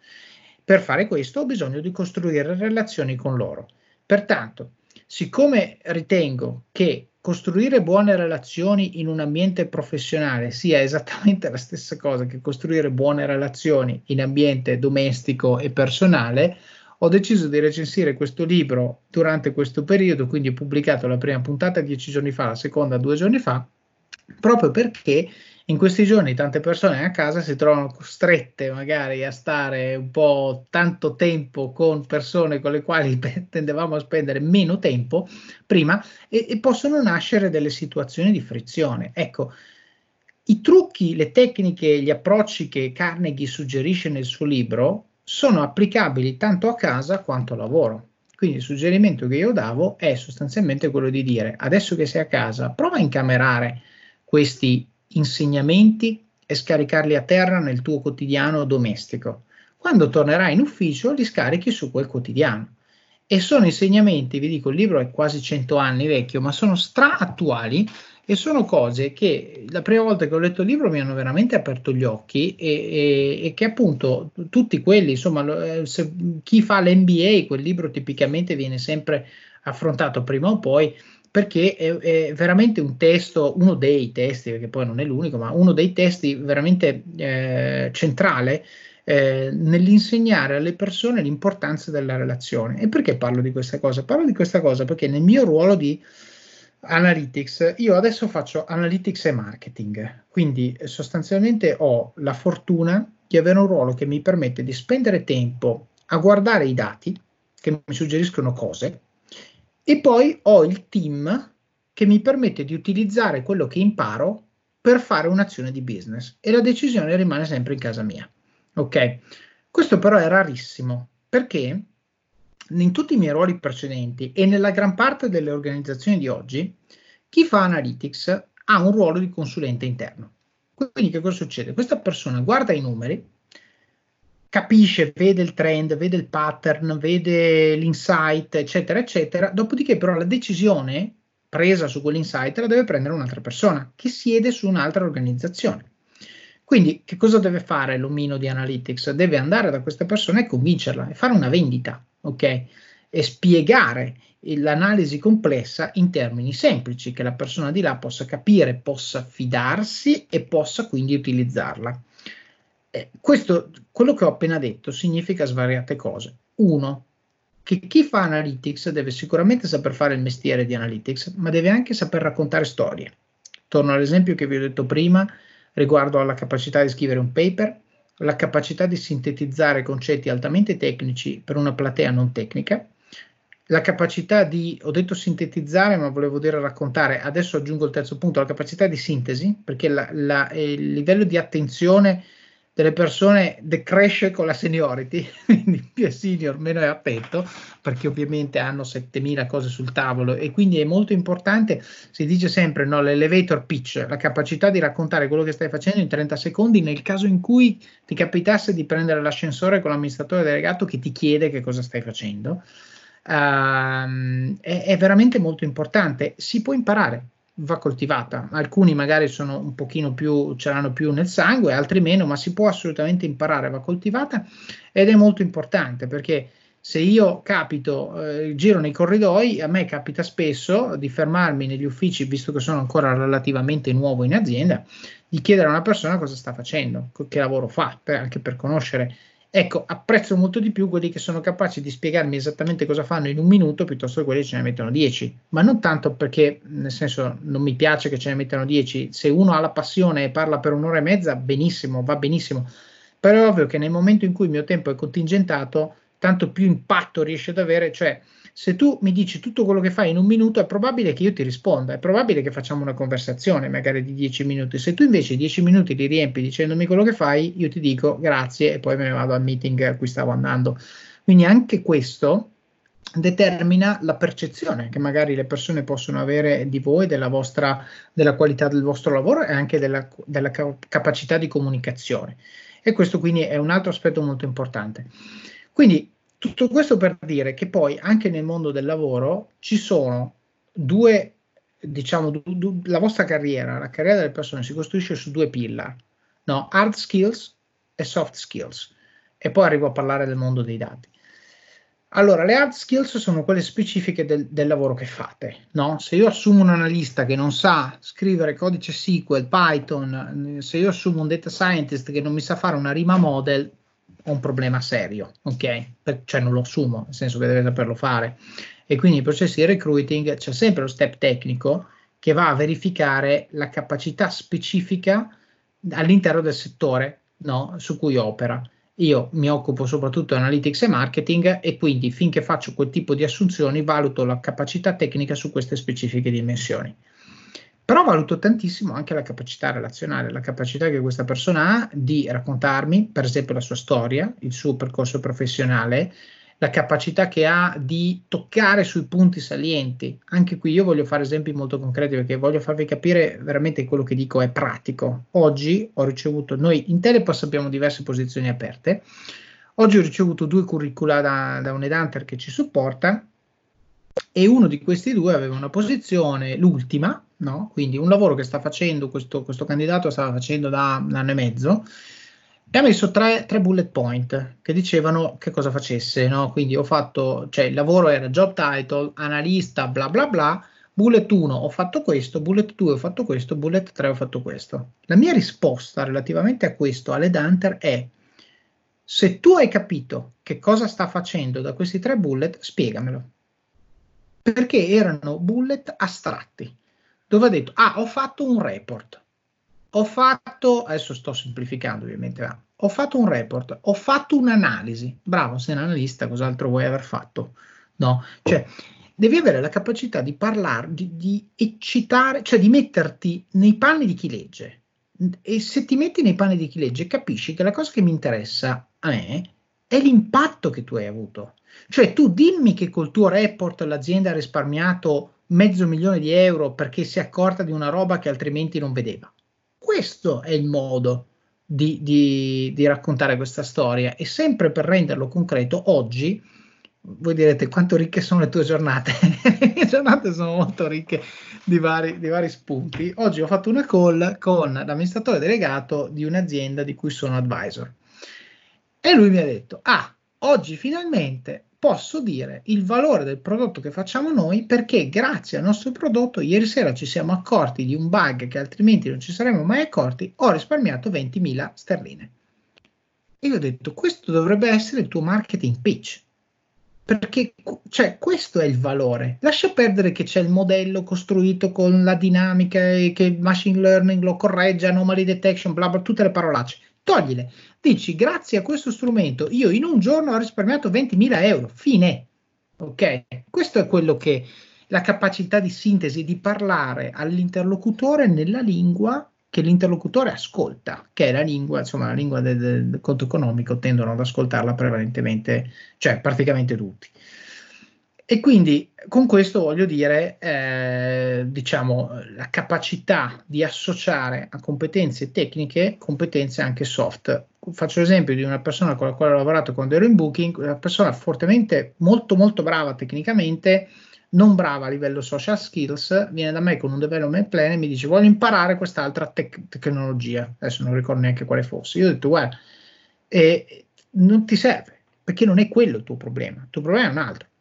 Per fare questo ho bisogno di costruire relazioni con loro. Pertanto, siccome ritengo che costruire buone relazioni in un ambiente professionale sia esattamente la stessa cosa che costruire buone relazioni in ambiente domestico e personale, ho deciso di recensire questo libro durante questo periodo, quindi ho pubblicato la prima puntata dieci giorni fa, la seconda due giorni fa, proprio perché in questi giorni tante persone a casa si trovano costrette magari a stare un po' tanto tempo con persone con le quali tendevamo a spendere meno tempo prima e, e possono nascere delle situazioni di frizione. Ecco, i trucchi, le tecniche, gli approcci che Carnegie suggerisce nel suo libro sono applicabili tanto a casa quanto a lavoro. Quindi il suggerimento che io davo è sostanzialmente quello di dire adesso che sei a casa, prova a incamerare questi insegnamenti e scaricarli a terra nel tuo quotidiano domestico. Quando tornerai in ufficio li scarichi su quel quotidiano. E sono insegnamenti, vi dico, il libro è quasi 100 anni vecchio, ma sono stra attuali E sono cose che la prima volta che ho letto il libro mi hanno veramente aperto gli occhi e, e, e che appunto tutti quelli, insomma, eh, se, chi fa l'MBA, quel libro tipicamente viene sempre affrontato prima o poi perché è, è, veramente un testo, uno dei testi, perché poi non è l'unico, ma uno dei testi veramente eh, centrale eh, nell'insegnare alle persone l'importanza della relazione. E perché parlo di questa cosa? Parlo di questa cosa perché nel mio ruolo di analytics, io adesso faccio analytics e marketing, quindi sostanzialmente ho la fortuna di avere un ruolo che mi permette di spendere tempo a guardare i dati che mi suggeriscono cose e poi ho il team che mi permette di utilizzare quello che imparo per fare un'azione di business. E la decisione rimane sempre in casa mia. Ok, questo però è rarissimo perché in tutti i miei ruoli precedenti e nella gran parte delle organizzazioni di oggi, chi fa analytics ha un ruolo di consulente interno. Quindi che cosa succede? Questa persona guarda i numeri, capisce, vede il trend, vede il pattern, vede l'insight, eccetera, eccetera, dopodiché però la decisione presa su quell'insight la deve prendere un'altra persona che siede su un'altra organizzazione. Quindi che cosa deve fare l'omino di Analytics? Deve andare da questa persona e convincerla e fare una vendita, ok? E spiegare l'analisi complessa in termini semplici, che la persona di là possa capire, possa fidarsi e possa quindi utilizzarla. Eh, questo, quello che ho appena detto, significa svariate cose. Uno, che chi fa analytics deve sicuramente saper fare il mestiere di analytics, ma deve anche saper raccontare storie. Torno all'esempio che vi ho detto prima riguardo alla capacità di scrivere un paper, la capacità di sintetizzare concetti altamente tecnici per una platea non tecnica, la capacità di, ho detto sintetizzare, ma volevo dire raccontare, adesso aggiungo il terzo punto, la capacità di sintesi, perché la, la, il livello di attenzione delle persone decresce con la seniority, quindi più è senior meno è attento, perché ovviamente hanno 7000 cose sul tavolo. E quindi è molto importante, si dice sempre, no, l'elevator pitch, la capacità di raccontare quello che stai facendo in 30 secondi nel caso in cui ti capitasse di prendere l'ascensore con l'amministratore delegato che ti chiede che cosa stai facendo. Uh, è, è veramente molto importante, si può imparare, va coltivata. Alcuni magari sono un pochino più, ce l'hanno più nel sangue, altri meno, ma si può assolutamente imparare, va coltivata ed è molto importante perché se io capito, eh, giro nei corridoi, a me capita spesso di fermarmi negli uffici, visto che sono ancora relativamente nuovo in azienda, di chiedere a una persona cosa sta facendo, che lavoro fa, per, anche per conoscere Ecco, apprezzo molto di più quelli che sono capaci di spiegarmi esattamente cosa fanno in un minuto piuttosto che quelli che ce ne mettono dieci. Ma non tanto perché, nel senso, non mi piace che ce ne mettano dieci. Se uno ha la passione e parla per un'ora e mezza, benissimo, va benissimo. Però è ovvio che nel momento in cui il mio tempo è contingentato, tanto più impatto riesce ad avere, cioè se tu mi dici tutto quello che fai in un minuto, è probabile che io ti risponda, è probabile che facciamo una conversazione magari di dieci minuti. Se tu invece dieci minuti li riempi dicendomi quello che fai, io ti dico grazie e poi me ne vado al meeting a cui stavo andando. Quindi anche questo determina la percezione che magari le persone possono avere di voi, della, vostra, della qualità del vostro lavoro e anche della, della capacità di comunicazione. E questo quindi è un altro aspetto molto importante. Quindi tutto questo per dire che poi anche nel mondo del lavoro ci sono due, diciamo, du, du, la vostra carriera, la carriera delle persone si costruisce su due pillar, no? hard skills e soft skills. E poi arrivo a parlare del mondo dei dati. Allora, le hard skills sono quelle specifiche del, del, lavoro che fate. No? Se io assumo un analista che non sa scrivere codice SQL, Python, se io assumo un data scientist che non mi sa fare una rima model, ho un problema serio, ok? Per, cioè non lo assumo, nel senso che deve saperlo fare. E quindi nei processi di recruiting c'è sempre lo step tecnico che va a verificare la capacità specifica all'interno del settore no, su cui opera. Io mi occupo soprattutto di analytics e marketing e quindi finché faccio quel tipo di assunzioni valuto la capacità tecnica su queste specifiche dimensioni. Però valuto tantissimo anche la capacità relazionale, la capacità che questa persona ha di raccontarmi, per esempio, la sua storia, il suo percorso professionale, la capacità che ha di toccare sui punti salienti. Anche qui io voglio fare esempi molto concreti perché voglio farvi capire veramente quello che dico è pratico. Oggi ho ricevuto, noi in Telepass abbiamo diverse posizioni aperte. Oggi ho ricevuto due curricula da, da un headhunter che ci supporta e uno di questi due aveva una posizione, l'ultima, no? quindi un lavoro che sta facendo questo, questo candidato stava facendo da un anno e mezzo e ha messo tre, tre, bullet point che dicevano che cosa facesse, no? quindi ho fatto, cioè il lavoro era job title, analista, bla bla bla, bullet 1 ho fatto questo, bullet 2 ho fatto questo, bullet 3 ho fatto questo. La mia risposta relativamente a questo alle Dunter è se tu hai capito che cosa sta facendo da questi tre bullet, spiegamelo perché erano bullet astratti, dove ha detto, ah, ho fatto un report, ho fatto, adesso sto semplificando ovviamente, ma ho fatto un report, ho fatto un'analisi, bravo, sei un analista, cos'altro vuoi aver fatto? No, cioè, devi avere la capacità di parlare, di, di eccitare, cioè di metterti nei panni di chi legge. E se ti metti nei panni di chi legge, capisci che la cosa che mi interessa a me è l'impatto che tu hai avuto. Cioè tu dimmi che col tuo report l'azienda ha risparmiato mezzo milione di euro perché si è accorta di una roba che altrimenti non vedeva. Questo è il modo di, di, di raccontare questa storia e sempre per renderlo concreto, oggi voi direte quanto ricche sono le tue giornate. le giornate sono molto ricche di vari, di vari, spunti. Oggi ho fatto una call con l'amministratore delegato di un'azienda di cui sono advisor. E lui mi ha detto, ah, oggi finalmente posso dire il valore del prodotto che facciamo noi perché grazie al nostro prodotto ieri sera ci siamo accorti di un bug che altrimenti non ci saremmo mai accorti, ho risparmiato 20.000 sterline. E io ho detto, questo dovrebbe essere il tuo marketing pitch. Perché cioè, questo è il valore. Lascia perdere che c'è il modello costruito con la dinamica e che il machine learning lo corregge, anomaly detection, bla bla, tutte le parolacce toglile. Dici, grazie a questo strumento io in un giorno ho risparmiato 20.000 euro, fine. Ok? Questo è quello che la capacità di sintesi, di parlare all'interlocutore nella lingua che l'interlocutore ascolta, che è la lingua, insomma, la lingua del, del conto economico tendono ad ascoltarla prevalentemente, cioè praticamente tutti. E quindi con questo voglio dire, eh, diciamo, la capacità di associare a competenze tecniche competenze anche soft. Faccio l'esempio di una persona con la quale ho lavorato quando ero in Booking, una persona fortemente, molto, molto brava tecnicamente, non brava a livello social skills, viene da me con un development plan e mi dice voglio imparare quest'altra tec- tecnologia. Adesso non ricordo neanche quale fosse. Io ho detto, guarda, eh, non ti serve, perché non è quello il tuo problema, il tuo problema è un altro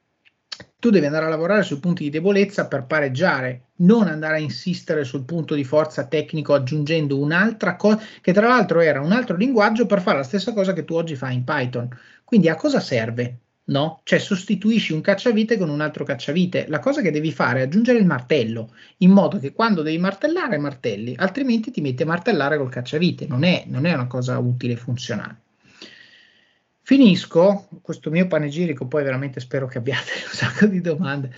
tu devi andare a lavorare sui punti di debolezza per pareggiare, non andare a insistere sul punto di forza tecnico aggiungendo un'altra cosa, che tra l'altro era un altro linguaggio per fare la stessa cosa che tu oggi fai in Python. Quindi a cosa serve? No? Cioè sostituisci un cacciavite con un altro cacciavite. La cosa che devi fare è aggiungere il martello, in modo che quando devi martellare martelli, altrimenti ti metti a martellare col cacciavite. Non è, non è una cosa utile e funzionale. Finisco questo mio panegirico, poi veramente spero che abbiate un sacco di domande.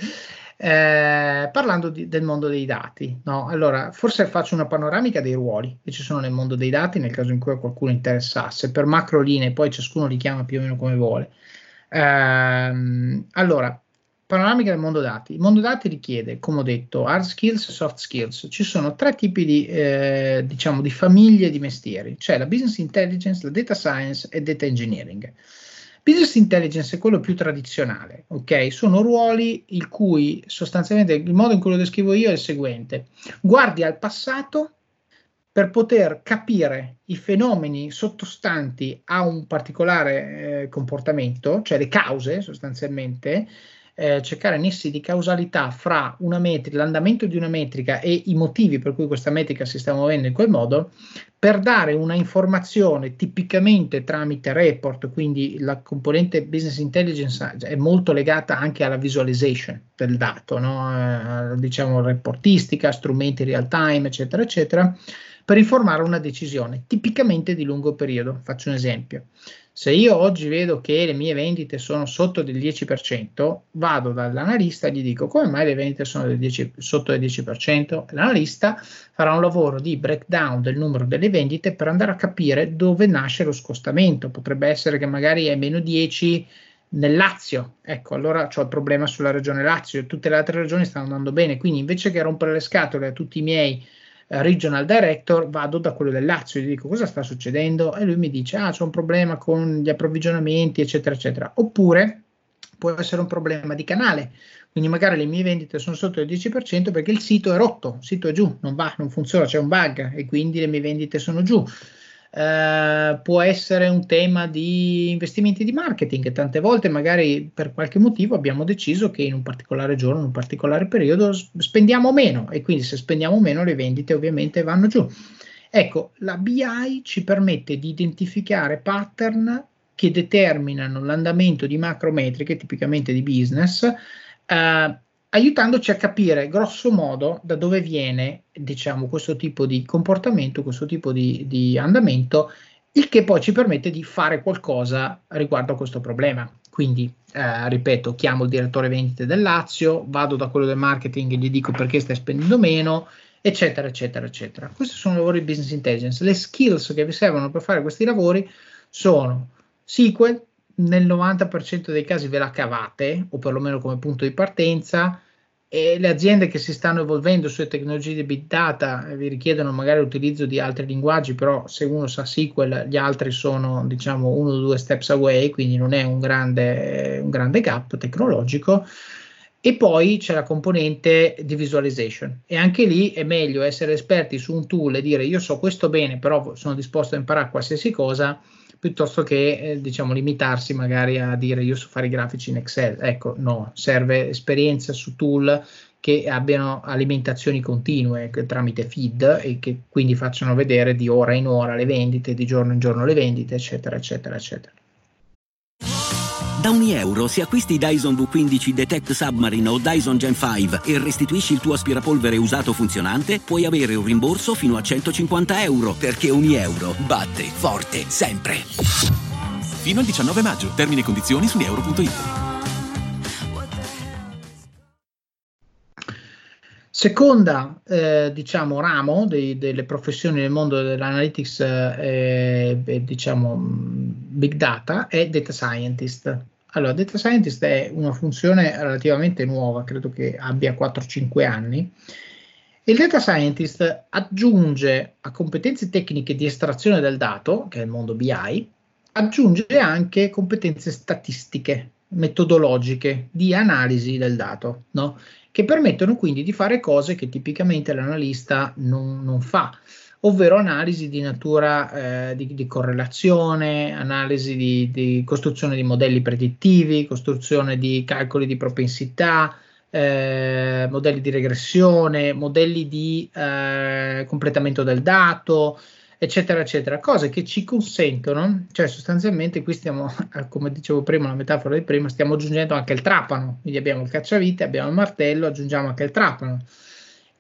Eh, parlando di, del mondo dei dati, no? allora forse faccio una panoramica dei ruoli che ci sono nel mondo dei dati nel caso in cui a qualcuno interessasse, per macro linee, poi ciascuno li chiama più o meno come vuole. Eh, allora, panoramica del mondo dati. Il mondo dati richiede, come ho detto, hard skills e soft skills. Ci sono tre tipi di, eh, diciamo, di famiglie di mestieri. C'è la business intelligence, la data science e data engineering. Business intelligence è quello più tradizionale, ok? Sono ruoli il cui sostanzialmente il modo in cui lo descrivo io è il seguente: guardi al passato per poter capire i fenomeni sottostanti a un particolare eh, comportamento, cioè le cause sostanzialmente, eh, cercare nessi di causalità fra una metrica, l'andamento di una metrica e i motivi per cui questa metrica si sta muovendo in quel modo, per dare una informazione tipicamente tramite report, quindi la componente business intelligence è molto legata anche alla visualization del dato, no? eh, diciamo reportistica, strumenti real time, eccetera, eccetera, per informare una decisione tipicamente di lungo periodo. Faccio un esempio. Se io oggi vedo che le mie vendite sono sotto del 10%, vado dall'analista e gli dico come mai le vendite sono del 10, sotto del 10%. L'analista farà un lavoro di breakdown del numero delle vendite per andare a capire dove nasce lo scostamento. Potrebbe essere che magari è meno 10 nel Lazio, ecco, allora ho il problema sulla regione Lazio, tutte le altre regioni stanno andando bene, quindi invece che rompere le scatole a tutti i miei regional director, vado da quello del Lazio gli dico cosa sta succedendo e lui mi dice ah c'è un problema con gli approvvigionamenti eccetera eccetera. Oppure può essere un problema di canale, Quindi magari le mie vendite sono sotto il 10% perché il sito è rotto, il sito è giù, non va, non funziona, c'è un bug e quindi le mie vendite sono giù. Uh, può essere un tema di investimenti di marketing. Tante volte, magari per qualche motivo, abbiamo deciso che in un particolare giorno, in un particolare periodo, spendiamo meno e quindi se spendiamo meno le vendite ovviamente vanno giù. Ecco, la BI ci permette di identificare pattern che determinano l'andamento di macrometriche, tipicamente di business, eh, aiutandoci a capire grosso modo da dove viene diciamo, questo tipo di comportamento, questo tipo di, di andamento, il che poi ci permette di fare qualcosa riguardo a questo problema. Quindi, eh, ripeto, chiamo il direttore vendite del Lazio, vado da quello del marketing e gli dico perché stai spendendo meno, eccetera, eccetera, eccetera. Questi sono lavori di business intelligence. Le skills che vi servono per fare questi lavori sono SQL, nel 90% dei casi ve la cavate, o perlomeno come punto di partenza, e le aziende che si stanno evolvendo sulle tecnologie di big data eh, vi richiedono magari l'utilizzo di altri linguaggi, però se uno sa SQL, gli altri sono diciamo uno o due steps away, quindi non è un grande, un grande gap tecnologico. E poi c'è la componente di visualization e anche lì è meglio essere esperti su un tool e dire io so questo bene, però sono disposto a imparare qualsiasi cosa piuttosto che eh, diciamo limitarsi magari a dire io so fare i grafici in Excel. Ecco, no, serve esperienza su tool che abbiano alimentazioni continue tramite feed e che quindi facciano vedere di ora in ora le vendite, di giorno in giorno le vendite, eccetera, eccetera, eccetera. Da ogni euro, se acquisti Dyson V15 Detect Submarine o Dyson Gen 5 e restituisci il tuo aspirapolvere usato funzionante, puoi avere un rimborso fino a 150 euro, perché ogni euro batte forte sempre. Fino al 19 maggio. Termini e condizioni su euro.it. Seconda, eh, diciamo, ramo dei, delle professioni nel mondo dell'analytics e eh, diciamo big data è data scientist. Allora, data scientist è una funzione relativamente nuova, credo che abbia 4-5 anni. Il data scientist aggiunge a competenze tecniche di estrazione del dato, che è il mondo BI, aggiunge anche competenze statistiche, metodologiche di analisi del dato, no? che permettono quindi di fare cose che tipicamente l'analista non, non fa ovvero analisi di natura eh, di, di, correlazione, analisi di, di, costruzione di modelli predittivi, costruzione di calcoli di propensità, eh, modelli di regressione, modelli di eh, completamento del dato, eccetera, eccetera, cose che ci consentono, cioè sostanzialmente qui stiamo, come dicevo prima, la metafora di prima, stiamo aggiungendo anche il trapano, quindi abbiamo il cacciavite, abbiamo il martello, aggiungiamo anche il trapano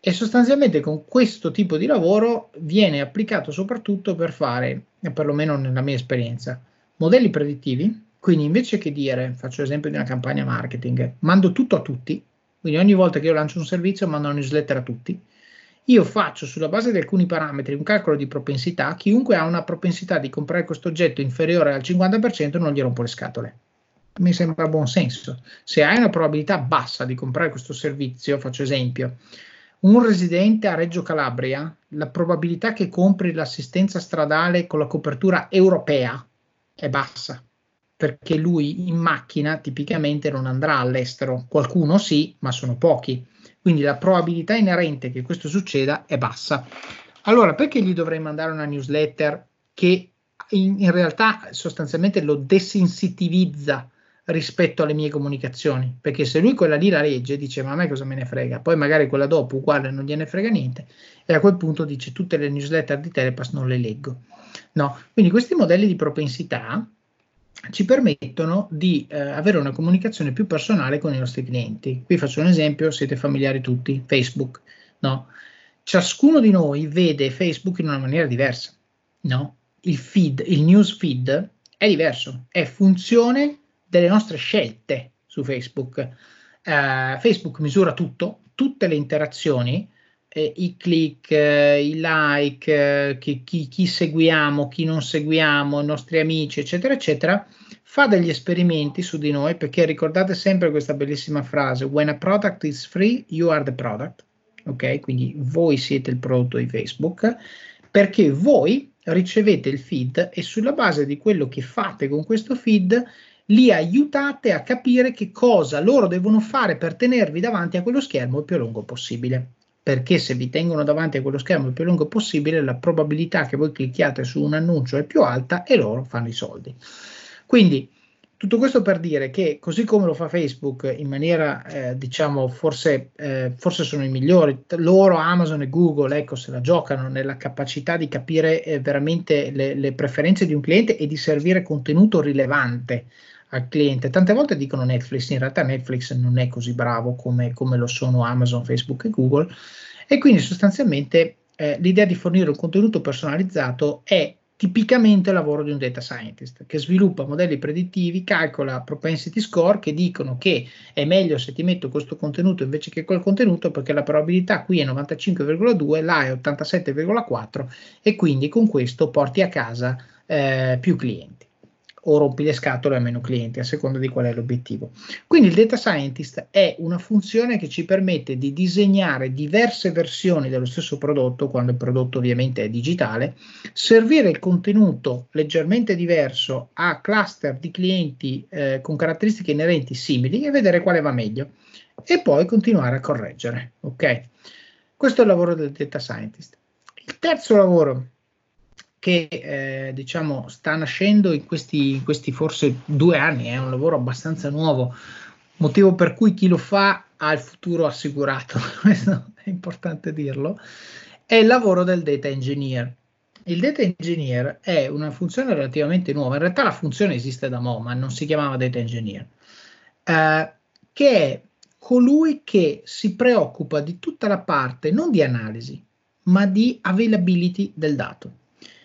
e sostanzialmente con questo tipo di lavoro viene applicato soprattutto per fare, perlomeno nella mia esperienza, modelli predittivi. Quindi invece che dire, faccio l'esempio di una campagna marketing, mando tutto a tutti, quindi ogni volta che io lancio un servizio mando una newsletter a tutti, io faccio sulla base di alcuni parametri un calcolo di propensità, chiunque ha una propensità di comprare questo oggetto inferiore al 50% non gli rompo le scatole. Mi sembra buon senso. Se hai una probabilità bassa di comprare questo servizio, faccio esempio, un residente a Reggio Calabria, la probabilità che compri l'assistenza stradale con la copertura europea è bassa, perché lui in macchina tipicamente non andrà all'estero, qualcuno sì, ma sono pochi. Quindi la probabilità inerente che questo succeda è bassa. Allora, perché gli dovrei mandare una newsletter che in, in realtà sostanzialmente lo desensitivizza rispetto alle mie comunicazioni, perché se lui quella lì la legge dice ma a me cosa me ne frega, poi magari quella dopo uguale non gliene frega niente e a quel punto dice tutte le newsletter di Telepass non le leggo. No, quindi questi modelli di propensità ci permettono di eh, avere una comunicazione più personale con i nostri clienti. Qui faccio un esempio, siete familiari tutti, Facebook, no? Ciascuno di noi vede Facebook in una maniera diversa, no? Il feed, il news feed è diverso, è funzione delle nostre scelte su Facebook. Uh, Facebook misura tutto, tutte le interazioni, eh, i click, eh, i like, eh, chi, chi, chi, seguiamo, chi non seguiamo, i nostri amici, eccetera, eccetera, fa degli esperimenti su di noi perché ricordate sempre questa bellissima frase: When a product is free, you are the product. Ok, quindi voi siete il prodotto di Facebook perché voi ricevete il feed e sulla base di quello che fate con questo feed li aiutate a capire che cosa loro devono fare per tenervi davanti a quello schermo il più lungo possibile. Perché se vi tengono davanti a quello schermo il più lungo possibile, la probabilità che voi clicchiate su un annuncio è più alta e loro fanno i soldi. Quindi tutto questo per dire che così come lo fa Facebook in maniera, eh, diciamo, forse, eh, forse sono i migliori, loro, Amazon e Google, ecco, se la giocano nella capacità di capire eh, veramente le, le, preferenze di un cliente e di servire contenuto rilevante al cliente. Tante volte dicono Netflix, in realtà Netflix non è così bravo come, come lo sono Amazon, Facebook e Google e quindi sostanzialmente eh, l'idea di fornire un contenuto personalizzato è tipicamente il lavoro di un data scientist che sviluppa modelli predittivi, calcola propensity score che dicono che è meglio se ti metto questo contenuto invece che quel contenuto perché la probabilità qui è 95,2, là è 87,4 e quindi con questo porti a casa eh, più clienti o rompi le scatole a meno clienti, a seconda di qual è l'obiettivo. Quindi il data scientist è una funzione che ci permette di disegnare diverse versioni dello stesso prodotto, quando il prodotto ovviamente è digitale, servire il contenuto leggermente diverso a cluster di clienti eh, con caratteristiche inerenti simili e vedere quale va meglio e poi continuare a correggere. Ok? Questo è il lavoro del data scientist. Il terzo lavoro che eh, diciamo sta nascendo in questi, in questi, forse due anni, è un lavoro abbastanza nuovo, motivo per cui chi lo fa ha il futuro assicurato, questo è importante dirlo, è il lavoro del data engineer. Il data engineer è una funzione relativamente nuova, in realtà la funzione esiste da mo', ma non si chiamava data engineer, eh, che è colui che si preoccupa di tutta la parte non di analisi, ma di availability del dato.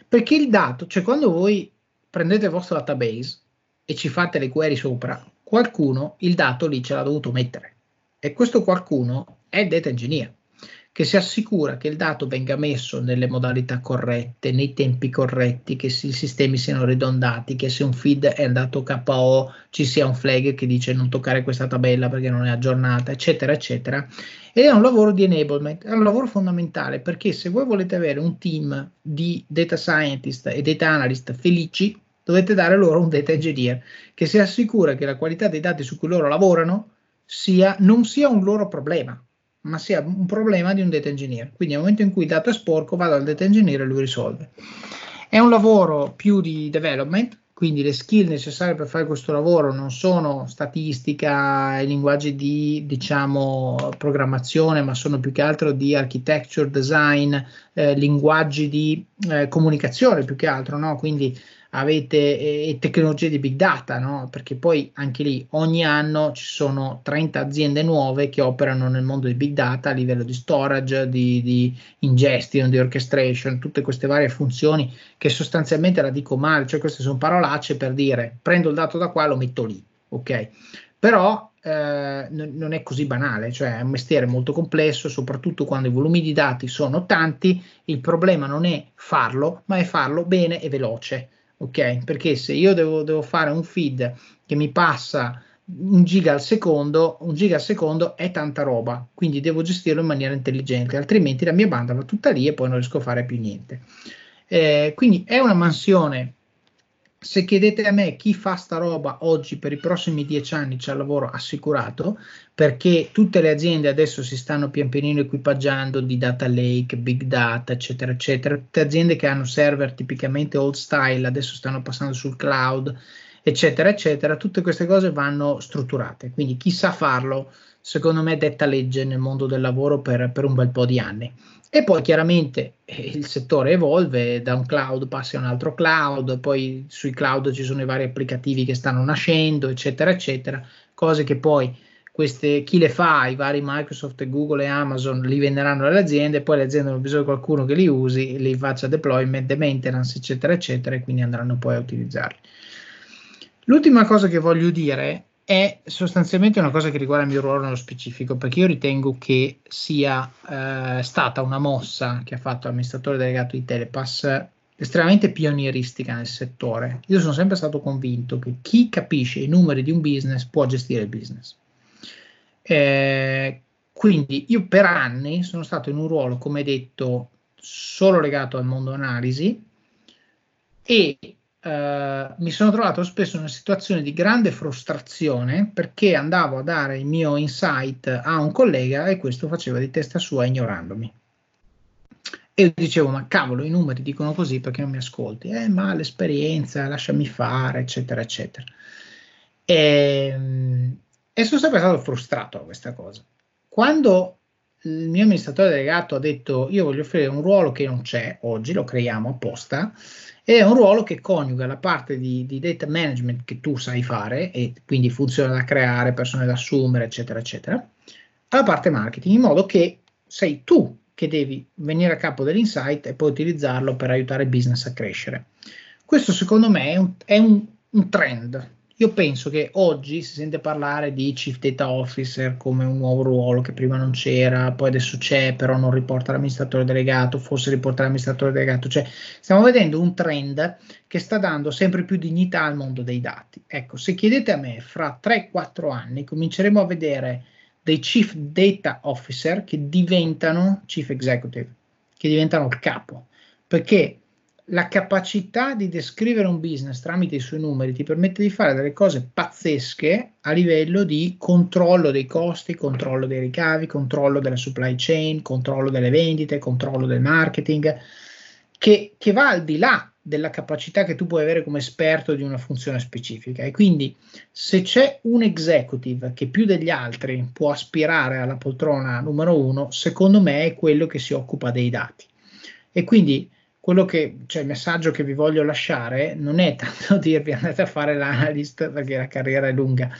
Perché il dato, cioè quando voi prendete il vostro database e ci fate le query sopra, qualcuno il dato lì ce l'ha dovuto mettere. E questo qualcuno è data engineer che si assicura che il dato venga messo nelle modalità corrette, nei tempi corretti, che i sistemi siano ridondati, che se un feed è andato KO ci sia un flag che dice non toccare questa tabella perché non è aggiornata, eccetera, eccetera. Ed è un lavoro di enablement, è un lavoro fondamentale perché se voi volete avere un team di data scientist e data analyst felici, dovete dare loro un data engineer che si assicura che la qualità dei dati su cui loro lavorano sia, non sia un loro problema, ma sia un problema di un data engineer. Quindi nel momento in cui il dato è sporco, vado al data engineer e lui risolve. È un lavoro più di development, quindi le skill necessarie per fare questo lavoro non sono statistica e linguaggi di diciamo programmazione, ma sono più che altro di architecture, design, eh, linguaggi di eh, comunicazione più che altro, no? Quindi avete eh, tecnologie di big data, no? perché poi anche lì ogni anno ci sono 30 aziende nuove che operano nel mondo di big data a livello di storage, di, di ingestion, di orchestration, tutte queste varie funzioni che sostanzialmente la dico male, cioè queste sono parolacce per dire prendo il dato da qua e lo metto lì, ok? Però eh, non è così banale, cioè è un mestiere molto complesso, soprattutto quando i volumi di dati sono tanti, il problema non è farlo, ma è farlo bene e veloce ok? Perché se io devo, devo fare un feed che mi passa un giga al secondo, un giga al secondo è tanta roba, quindi devo gestirlo in maniera intelligente, altrimenti la mia banda va tutta lì e poi non riesco a fare più niente. Eh, quindi è una mansione se chiedete a me chi fa sta roba oggi per i prossimi dieci anni c'è lavoro assicurato perché tutte le aziende adesso si stanno pian pianino equipaggiando di data lake, big data eccetera eccetera. Tutte aziende che hanno server tipicamente old style adesso stanno passando sul cloud eccetera eccetera. Tutte queste cose vanno strutturate quindi chi sa farlo secondo me detta legge nel mondo del lavoro per, per un bel po' di anni. E poi chiaramente eh, il settore evolve, da un cloud passi a un altro cloud, poi sui cloud ci sono i vari applicativi che stanno nascendo, eccetera, eccetera, cose che poi queste, chi le fa, i vari Microsoft, Google e Amazon, li venderanno alle aziende, poi le aziende hanno bisogno di qualcuno che li usi, li faccia deployment, maintenance, eccetera, eccetera, e quindi andranno poi a utilizzarli. L'ultima cosa che voglio dire è sostanzialmente una cosa che riguarda il mio ruolo nello specifico, perché io ritengo che sia eh, stata una mossa che ha fatto l'amministratore delegato di Telepass estremamente pionieristica nel settore. Io sono sempre stato convinto che chi capisce i numeri di un business può gestire il business. Eh, quindi io per anni sono stato in un ruolo, come detto, solo legato al mondo analisi e eh, mi sono trovato spesso in una situazione di grande frustrazione perché andavo a dare il mio insight a un collega e questo faceva di testa sua ignorandomi. E io dicevo, ma cavolo, i numeri dicono così perché non mi ascolti? Eh, ma l'esperienza, lasciami fare, eccetera, eccetera. E, e sono sempre stato frustrato da questa cosa. Quando il mio amministratore delegato ha detto io voglio offrire un ruolo che non c'è oggi, lo creiamo apposta, è un ruolo che coniuga la parte di, di, data management che tu sai fare e quindi funziona da creare, persone da assumere, eccetera, eccetera, alla parte marketing, in modo che sei tu che devi venire a capo dell'insight e poi utilizzarlo per aiutare il business a crescere. Questo secondo me è un, è un, un trend io penso che oggi si sente parlare di Chief Data Officer come un nuovo ruolo che prima non c'era, poi adesso c'è, però non riporta l'amministratore delegato, forse riporta l'amministratore delegato. Cioè, stiamo vedendo un trend che sta dando sempre più dignità al mondo dei dati. Ecco, se chiedete a me, fra 3-4 anni cominceremo a vedere dei Chief Data Officer che diventano Chief Executive, che diventano il capo, perché la capacità di descrivere un business tramite i suoi numeri ti permette di fare delle cose pazzesche a livello di controllo dei costi, controllo dei ricavi, controllo della supply chain, controllo delle vendite, controllo del marketing, che, che va al di là della capacità che tu puoi avere come esperto di una funzione specifica. E quindi se c'è un executive che più degli altri può aspirare alla poltrona numero uno, secondo me è quello che si occupa dei dati. E quindi quello che, cioè il messaggio che vi voglio lasciare non è tanto dirvi andate a fare l'analyst perché la carriera è lunga,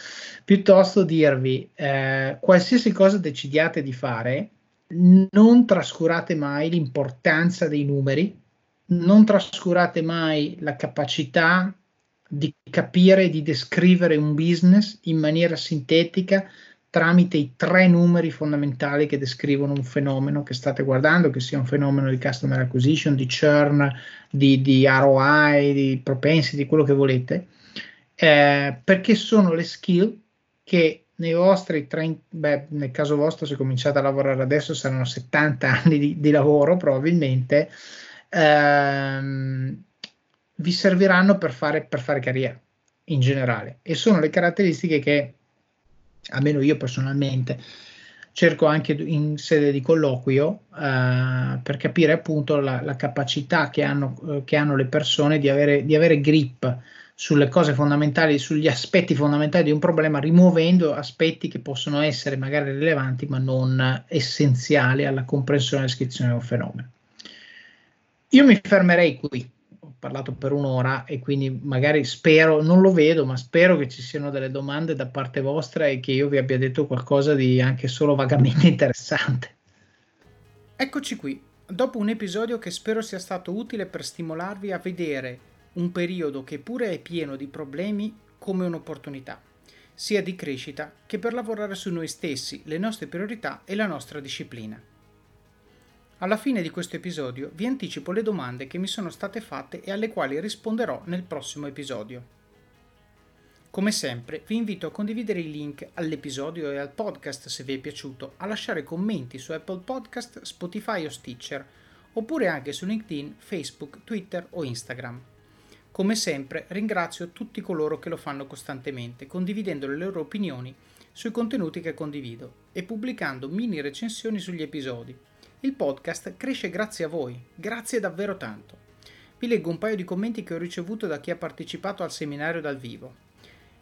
piuttosto dirvi eh, qualsiasi cosa decidiate di fare, non trascurate mai l'importanza dei numeri, non trascurate mai la capacità di capire e di descrivere un business in maniera sintetica tramite i tre numeri fondamentali che descrivono un fenomeno che state guardando, che sia un fenomeno di customer acquisition, di churn, di, di ROI, di propensity, quello che volete, eh, perché sono le skill che nei vostri 30, beh, nel caso vostro se cominciate a lavorare adesso saranno 70 anni di, di lavoro probabilmente, ehm, vi serviranno per fare, per fare carriera in generale. E sono le caratteristiche che almeno io personalmente cerco anche in sede di colloquio eh, per capire appunto la, la capacità che hanno, eh, che hanno, le persone di avere, di avere grip sulle cose fondamentali, sugli aspetti fondamentali di un problema, rimuovendo aspetti che possono essere magari rilevanti ma non essenziali alla comprensione e descrizione di un fenomeno. Io mi fermerei qui parlato per un'ora e quindi magari spero, non lo vedo, ma spero che ci siano delle domande da parte vostra e che io vi abbia detto qualcosa di anche solo vagamente interessante. Eccoci qui, dopo un episodio che spero sia stato utile per stimolarvi a vedere un periodo che pure è pieno di problemi come un'opportunità, sia di crescita che per lavorare su noi stessi, le nostre priorità e la nostra disciplina. Alla fine di questo episodio vi anticipo le domande che mi sono state fatte e alle quali risponderò nel prossimo episodio. Come sempre vi invito a condividere i link all'episodio e al podcast se vi è piaciuto, a lasciare commenti su Apple Podcast, Spotify o Stitcher, oppure anche su LinkedIn, Facebook, Twitter o Instagram. Come sempre ringrazio tutti coloro che lo fanno costantemente, condividendo le loro opinioni sui contenuti che condivido e pubblicando mini recensioni sugli episodi il podcast cresce grazie a voi, grazie davvero tanto. Vi leggo un paio di commenti che ho ricevuto da chi ha partecipato al seminario dal vivo.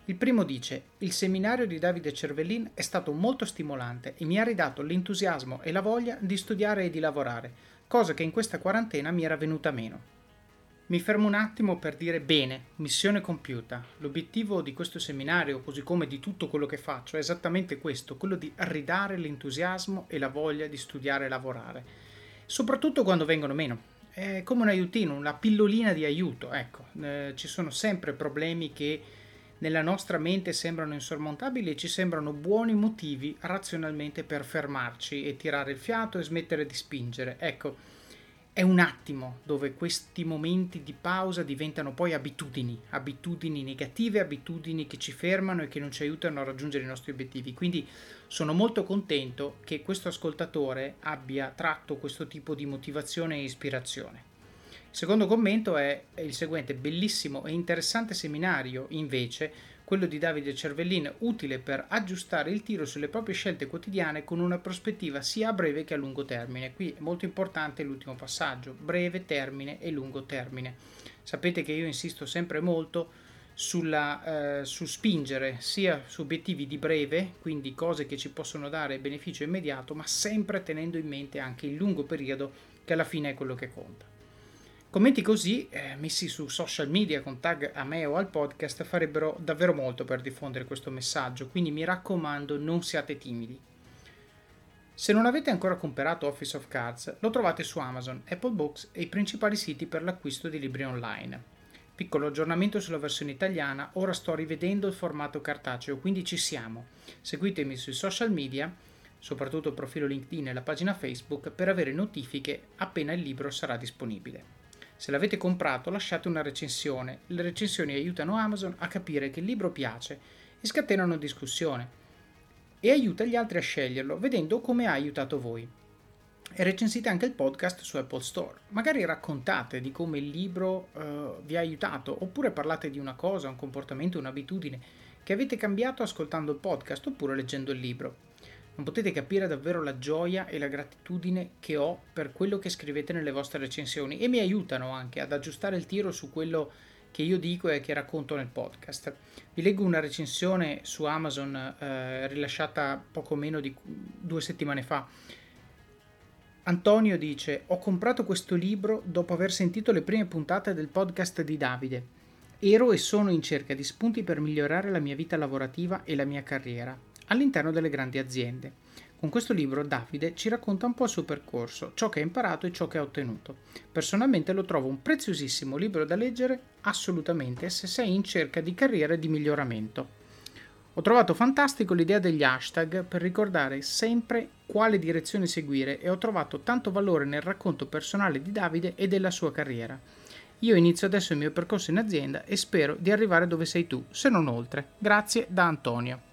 Il primo dice: Il seminario di Davide Cervellin è stato molto stimolante e mi ha ridato l'entusiasmo e la voglia di studiare e di lavorare, cosa che in questa quarantena mi era venuta meno. Mi fermo un attimo per dire bene, missione compiuta. L'obiettivo di questo seminario, così come di tutto quello che faccio, è esattamente questo, quello di ridare l'entusiasmo e la voglia di studiare e lavorare, soprattutto quando vengono meno. È come un aiutino, una pillolina di aiuto, ecco. Eh, ci sono sempre problemi che nella nostra mente sembrano insormontabili e ci sembrano buoni motivi razionalmente per fermarci e tirare il fiato e smettere di spingere. Ecco, è un attimo dove questi momenti di pausa diventano poi abitudini, abitudini negative, abitudini che ci fermano e che non ci aiutano a raggiungere i nostri obiettivi. Quindi sono molto contento che questo ascoltatore abbia tratto questo tipo di motivazione e ispirazione. secondo commento è il seguente bellissimo e interessante seminario invece quello di Davide Cervellin, utile per aggiustare il tiro sulle proprie scelte quotidiane con una prospettiva sia a breve che a lungo termine. Qui è molto importante l'ultimo passaggio, breve termine e lungo termine. Sapete che io insisto sempre molto sulla, eh, su spingere sia su obiettivi di breve, quindi cose che ci possono dare beneficio immediato, ma sempre tenendo in mente anche il lungo periodo che alla fine è quello che conta. Commenti così, eh, messi su social media con tag a me o al podcast, farebbero davvero molto per diffondere questo messaggio, quindi mi raccomando non siate timidi. Se non avete ancora comprato Office of Cards, lo trovate su Amazon, Apple Books e i principali siti per l'acquisto di libri online. Piccolo aggiornamento sulla versione italiana, ora sto rivedendo il formato cartaceo, quindi ci siamo. Seguitemi sui social media, soprattutto il profilo LinkedIn e la pagina Facebook, per avere notifiche appena il libro sarà disponibile. Se l'avete comprato lasciate una recensione, le recensioni aiutano Amazon a capire che il libro piace e scatenano discussione e aiuta gli altri a sceglierlo vedendo come ha aiutato voi. E recensite anche il podcast su Apple Store. Magari raccontate di come il libro uh, vi ha aiutato oppure parlate di una cosa, un comportamento, un'abitudine che avete cambiato ascoltando il podcast oppure leggendo il libro. Non potete capire davvero la gioia e la gratitudine che ho per quello che scrivete nelle vostre recensioni e mi aiutano anche ad aggiustare il tiro su quello che io dico e che racconto nel podcast. Vi leggo una recensione su Amazon eh, rilasciata poco meno di due settimane fa. Antonio dice: Ho comprato questo libro dopo aver sentito le prime puntate del podcast di Davide. Ero e sono in cerca di spunti per migliorare la mia vita lavorativa e la mia carriera all'interno delle grandi aziende. Con questo libro Davide ci racconta un po' il suo percorso, ciò che ha imparato e ciò che ha ottenuto. Personalmente lo trovo un preziosissimo libro da leggere assolutamente se sei in cerca di carriera e di miglioramento. Ho trovato fantastico l'idea degli hashtag per ricordare sempre quale direzione seguire e ho trovato tanto valore nel racconto personale di Davide e della sua carriera. Io inizio adesso il mio percorso in azienda e spero di arrivare dove sei tu, se non oltre. Grazie da Antonio.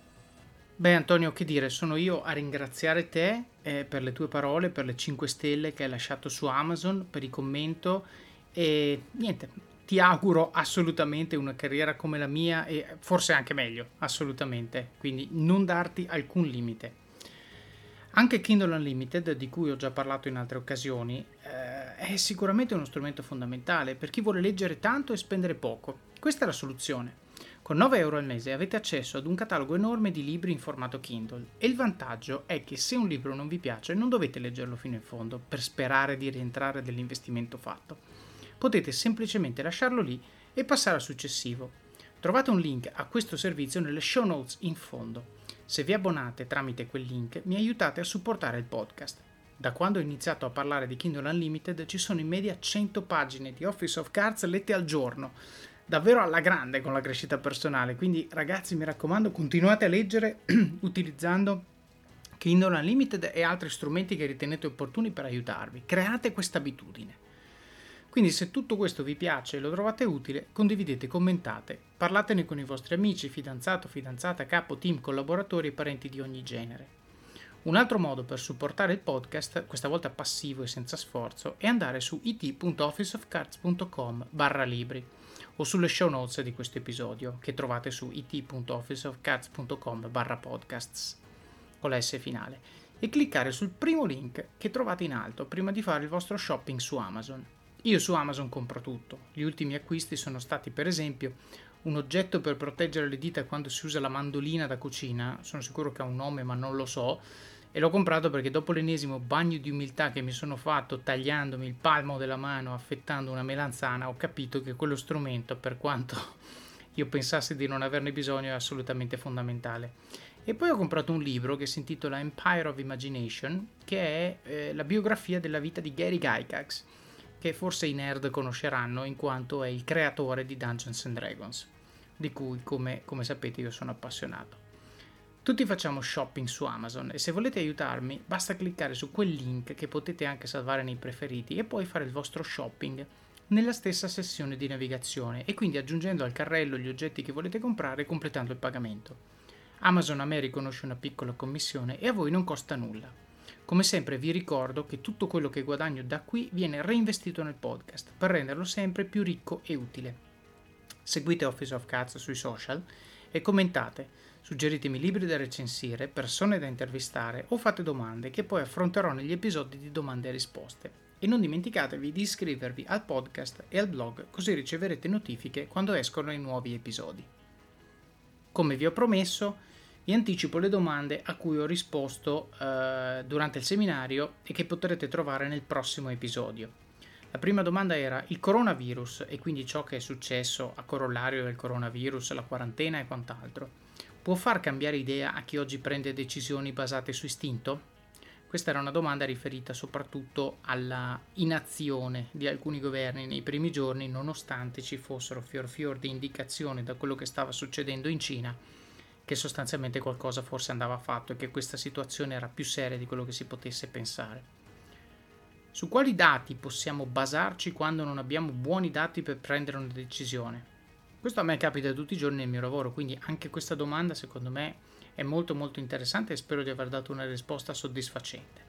Beh Antonio, che dire, sono io a ringraziare te eh, per le tue parole, per le 5 stelle che hai lasciato su Amazon, per il commento e niente, ti auguro assolutamente una carriera come la mia e forse anche meglio, assolutamente, quindi non darti alcun limite. Anche Kindle Unlimited, di cui ho già parlato in altre occasioni, eh, è sicuramente uno strumento fondamentale per chi vuole leggere tanto e spendere poco. Questa è la soluzione. Con 9 euro al mese avete accesso ad un catalogo enorme di libri in formato Kindle e il vantaggio è che se un libro non vi piace non dovete leggerlo fino in fondo per sperare di rientrare dell'investimento fatto. Potete semplicemente lasciarlo lì e passare al successivo. Trovate un link a questo servizio nelle show notes in fondo. Se vi abbonate tramite quel link mi aiutate a supportare il podcast. Da quando ho iniziato a parlare di Kindle Unlimited ci sono in media 100 pagine di Office of Cards lette al giorno davvero alla grande con la crescita personale. Quindi ragazzi mi raccomando continuate a leggere utilizzando Kindle Unlimited e altri strumenti che ritenete opportuni per aiutarvi. Create questa abitudine. Quindi se tutto questo vi piace e lo trovate utile, condividete, commentate, parlatene con i vostri amici, fidanzato, fidanzata, capo, team, collaboratori e parenti di ogni genere. Un altro modo per supportare il podcast, questa volta passivo e senza sforzo, è andare su it.officeofcards.com barra libri o sulle show notes di questo episodio che trovate su it.officeofcats.com barra podcasts con la S finale e cliccare sul primo link che trovate in alto prima di fare il vostro shopping su Amazon. Io su Amazon compro tutto. Gli ultimi acquisti sono stati per esempio un oggetto per proteggere le dita quando si usa la mandolina da cucina, sono sicuro che ha un nome ma non lo so, e l'ho comprato perché dopo l'ennesimo bagno di umiltà che mi sono fatto tagliandomi il palmo della mano affettando una melanzana ho capito che quello strumento per quanto io pensassi di non averne bisogno è assolutamente fondamentale. E poi ho comprato un libro che si intitola Empire of Imagination che è eh, la biografia della vita di Gary Gygax che forse i nerd conosceranno in quanto è il creatore di Dungeons and Dragons di cui come, come sapete io sono appassionato tutti facciamo shopping su Amazon e se volete aiutarmi basta cliccare su quel link che potete anche salvare nei preferiti e poi fare il vostro shopping nella stessa sessione di navigazione e quindi aggiungendo al carrello gli oggetti che volete comprare e completando il pagamento. Amazon a me riconosce una piccola commissione e a voi non costa nulla. Come sempre vi ricordo che tutto quello che guadagno da qui viene reinvestito nel podcast per renderlo sempre più ricco e utile. Seguite Office of Cats sui social e commentate, suggeritemi libri da recensire, persone da intervistare o fate domande che poi affronterò negli episodi di domande e risposte. E non dimenticatevi di iscrivervi al podcast e al blog così riceverete notifiche quando escono i nuovi episodi. Come vi ho promesso, vi anticipo le domande a cui ho risposto eh, durante il seminario e che potrete trovare nel prossimo episodio. La prima domanda era il coronavirus e quindi ciò che è successo a corollario del coronavirus, la quarantena e quant'altro, può far cambiare idea a chi oggi prende decisioni basate su istinto? Questa era una domanda riferita soprattutto alla inazione di alcuni governi nei primi giorni, nonostante ci fossero fior fior di indicazioni da quello che stava succedendo in Cina che sostanzialmente qualcosa forse andava fatto e che questa situazione era più seria di quello che si potesse pensare. Su quali dati possiamo basarci quando non abbiamo buoni dati per prendere una decisione? Questo a me capita tutti i giorni nel mio lavoro, quindi anche questa domanda secondo me è molto molto interessante e spero di aver dato una risposta soddisfacente.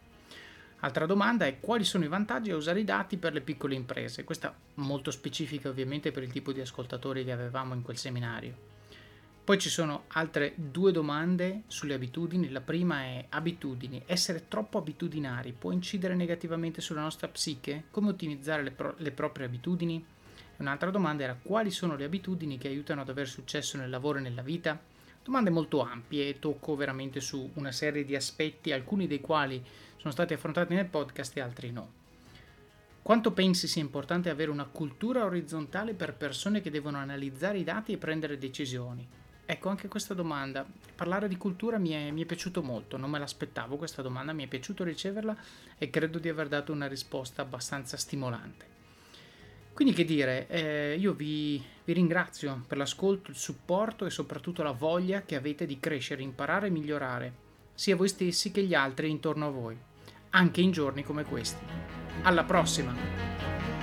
Altra domanda è quali sono i vantaggi a usare i dati per le piccole imprese? Questa molto specifica ovviamente per il tipo di ascoltatori che avevamo in quel seminario. Poi ci sono altre due domande sulle abitudini. La prima è abitudini. Essere troppo abitudinari può incidere negativamente sulla nostra psiche? Come ottimizzare le, pro- le proprie abitudini? Un'altra domanda era quali sono le abitudini che aiutano ad avere successo nel lavoro e nella vita? Domande molto ampie e tocco veramente su una serie di aspetti, alcuni dei quali sono stati affrontati nel podcast e altri no. Quanto pensi sia importante avere una cultura orizzontale per persone che devono analizzare i dati e prendere decisioni? Ecco, anche questa domanda. Parlare di cultura mi è, mi è, piaciuto molto, non me l'aspettavo questa domanda, mi è piaciuto riceverla e credo di aver dato una risposta abbastanza stimolante. Quindi che dire, eh, io vi, vi ringrazio per l'ascolto, il supporto e soprattutto la voglia che avete di crescere, imparare e migliorare, sia voi stessi che gli altri intorno a voi, anche in giorni come questi. Alla prossima!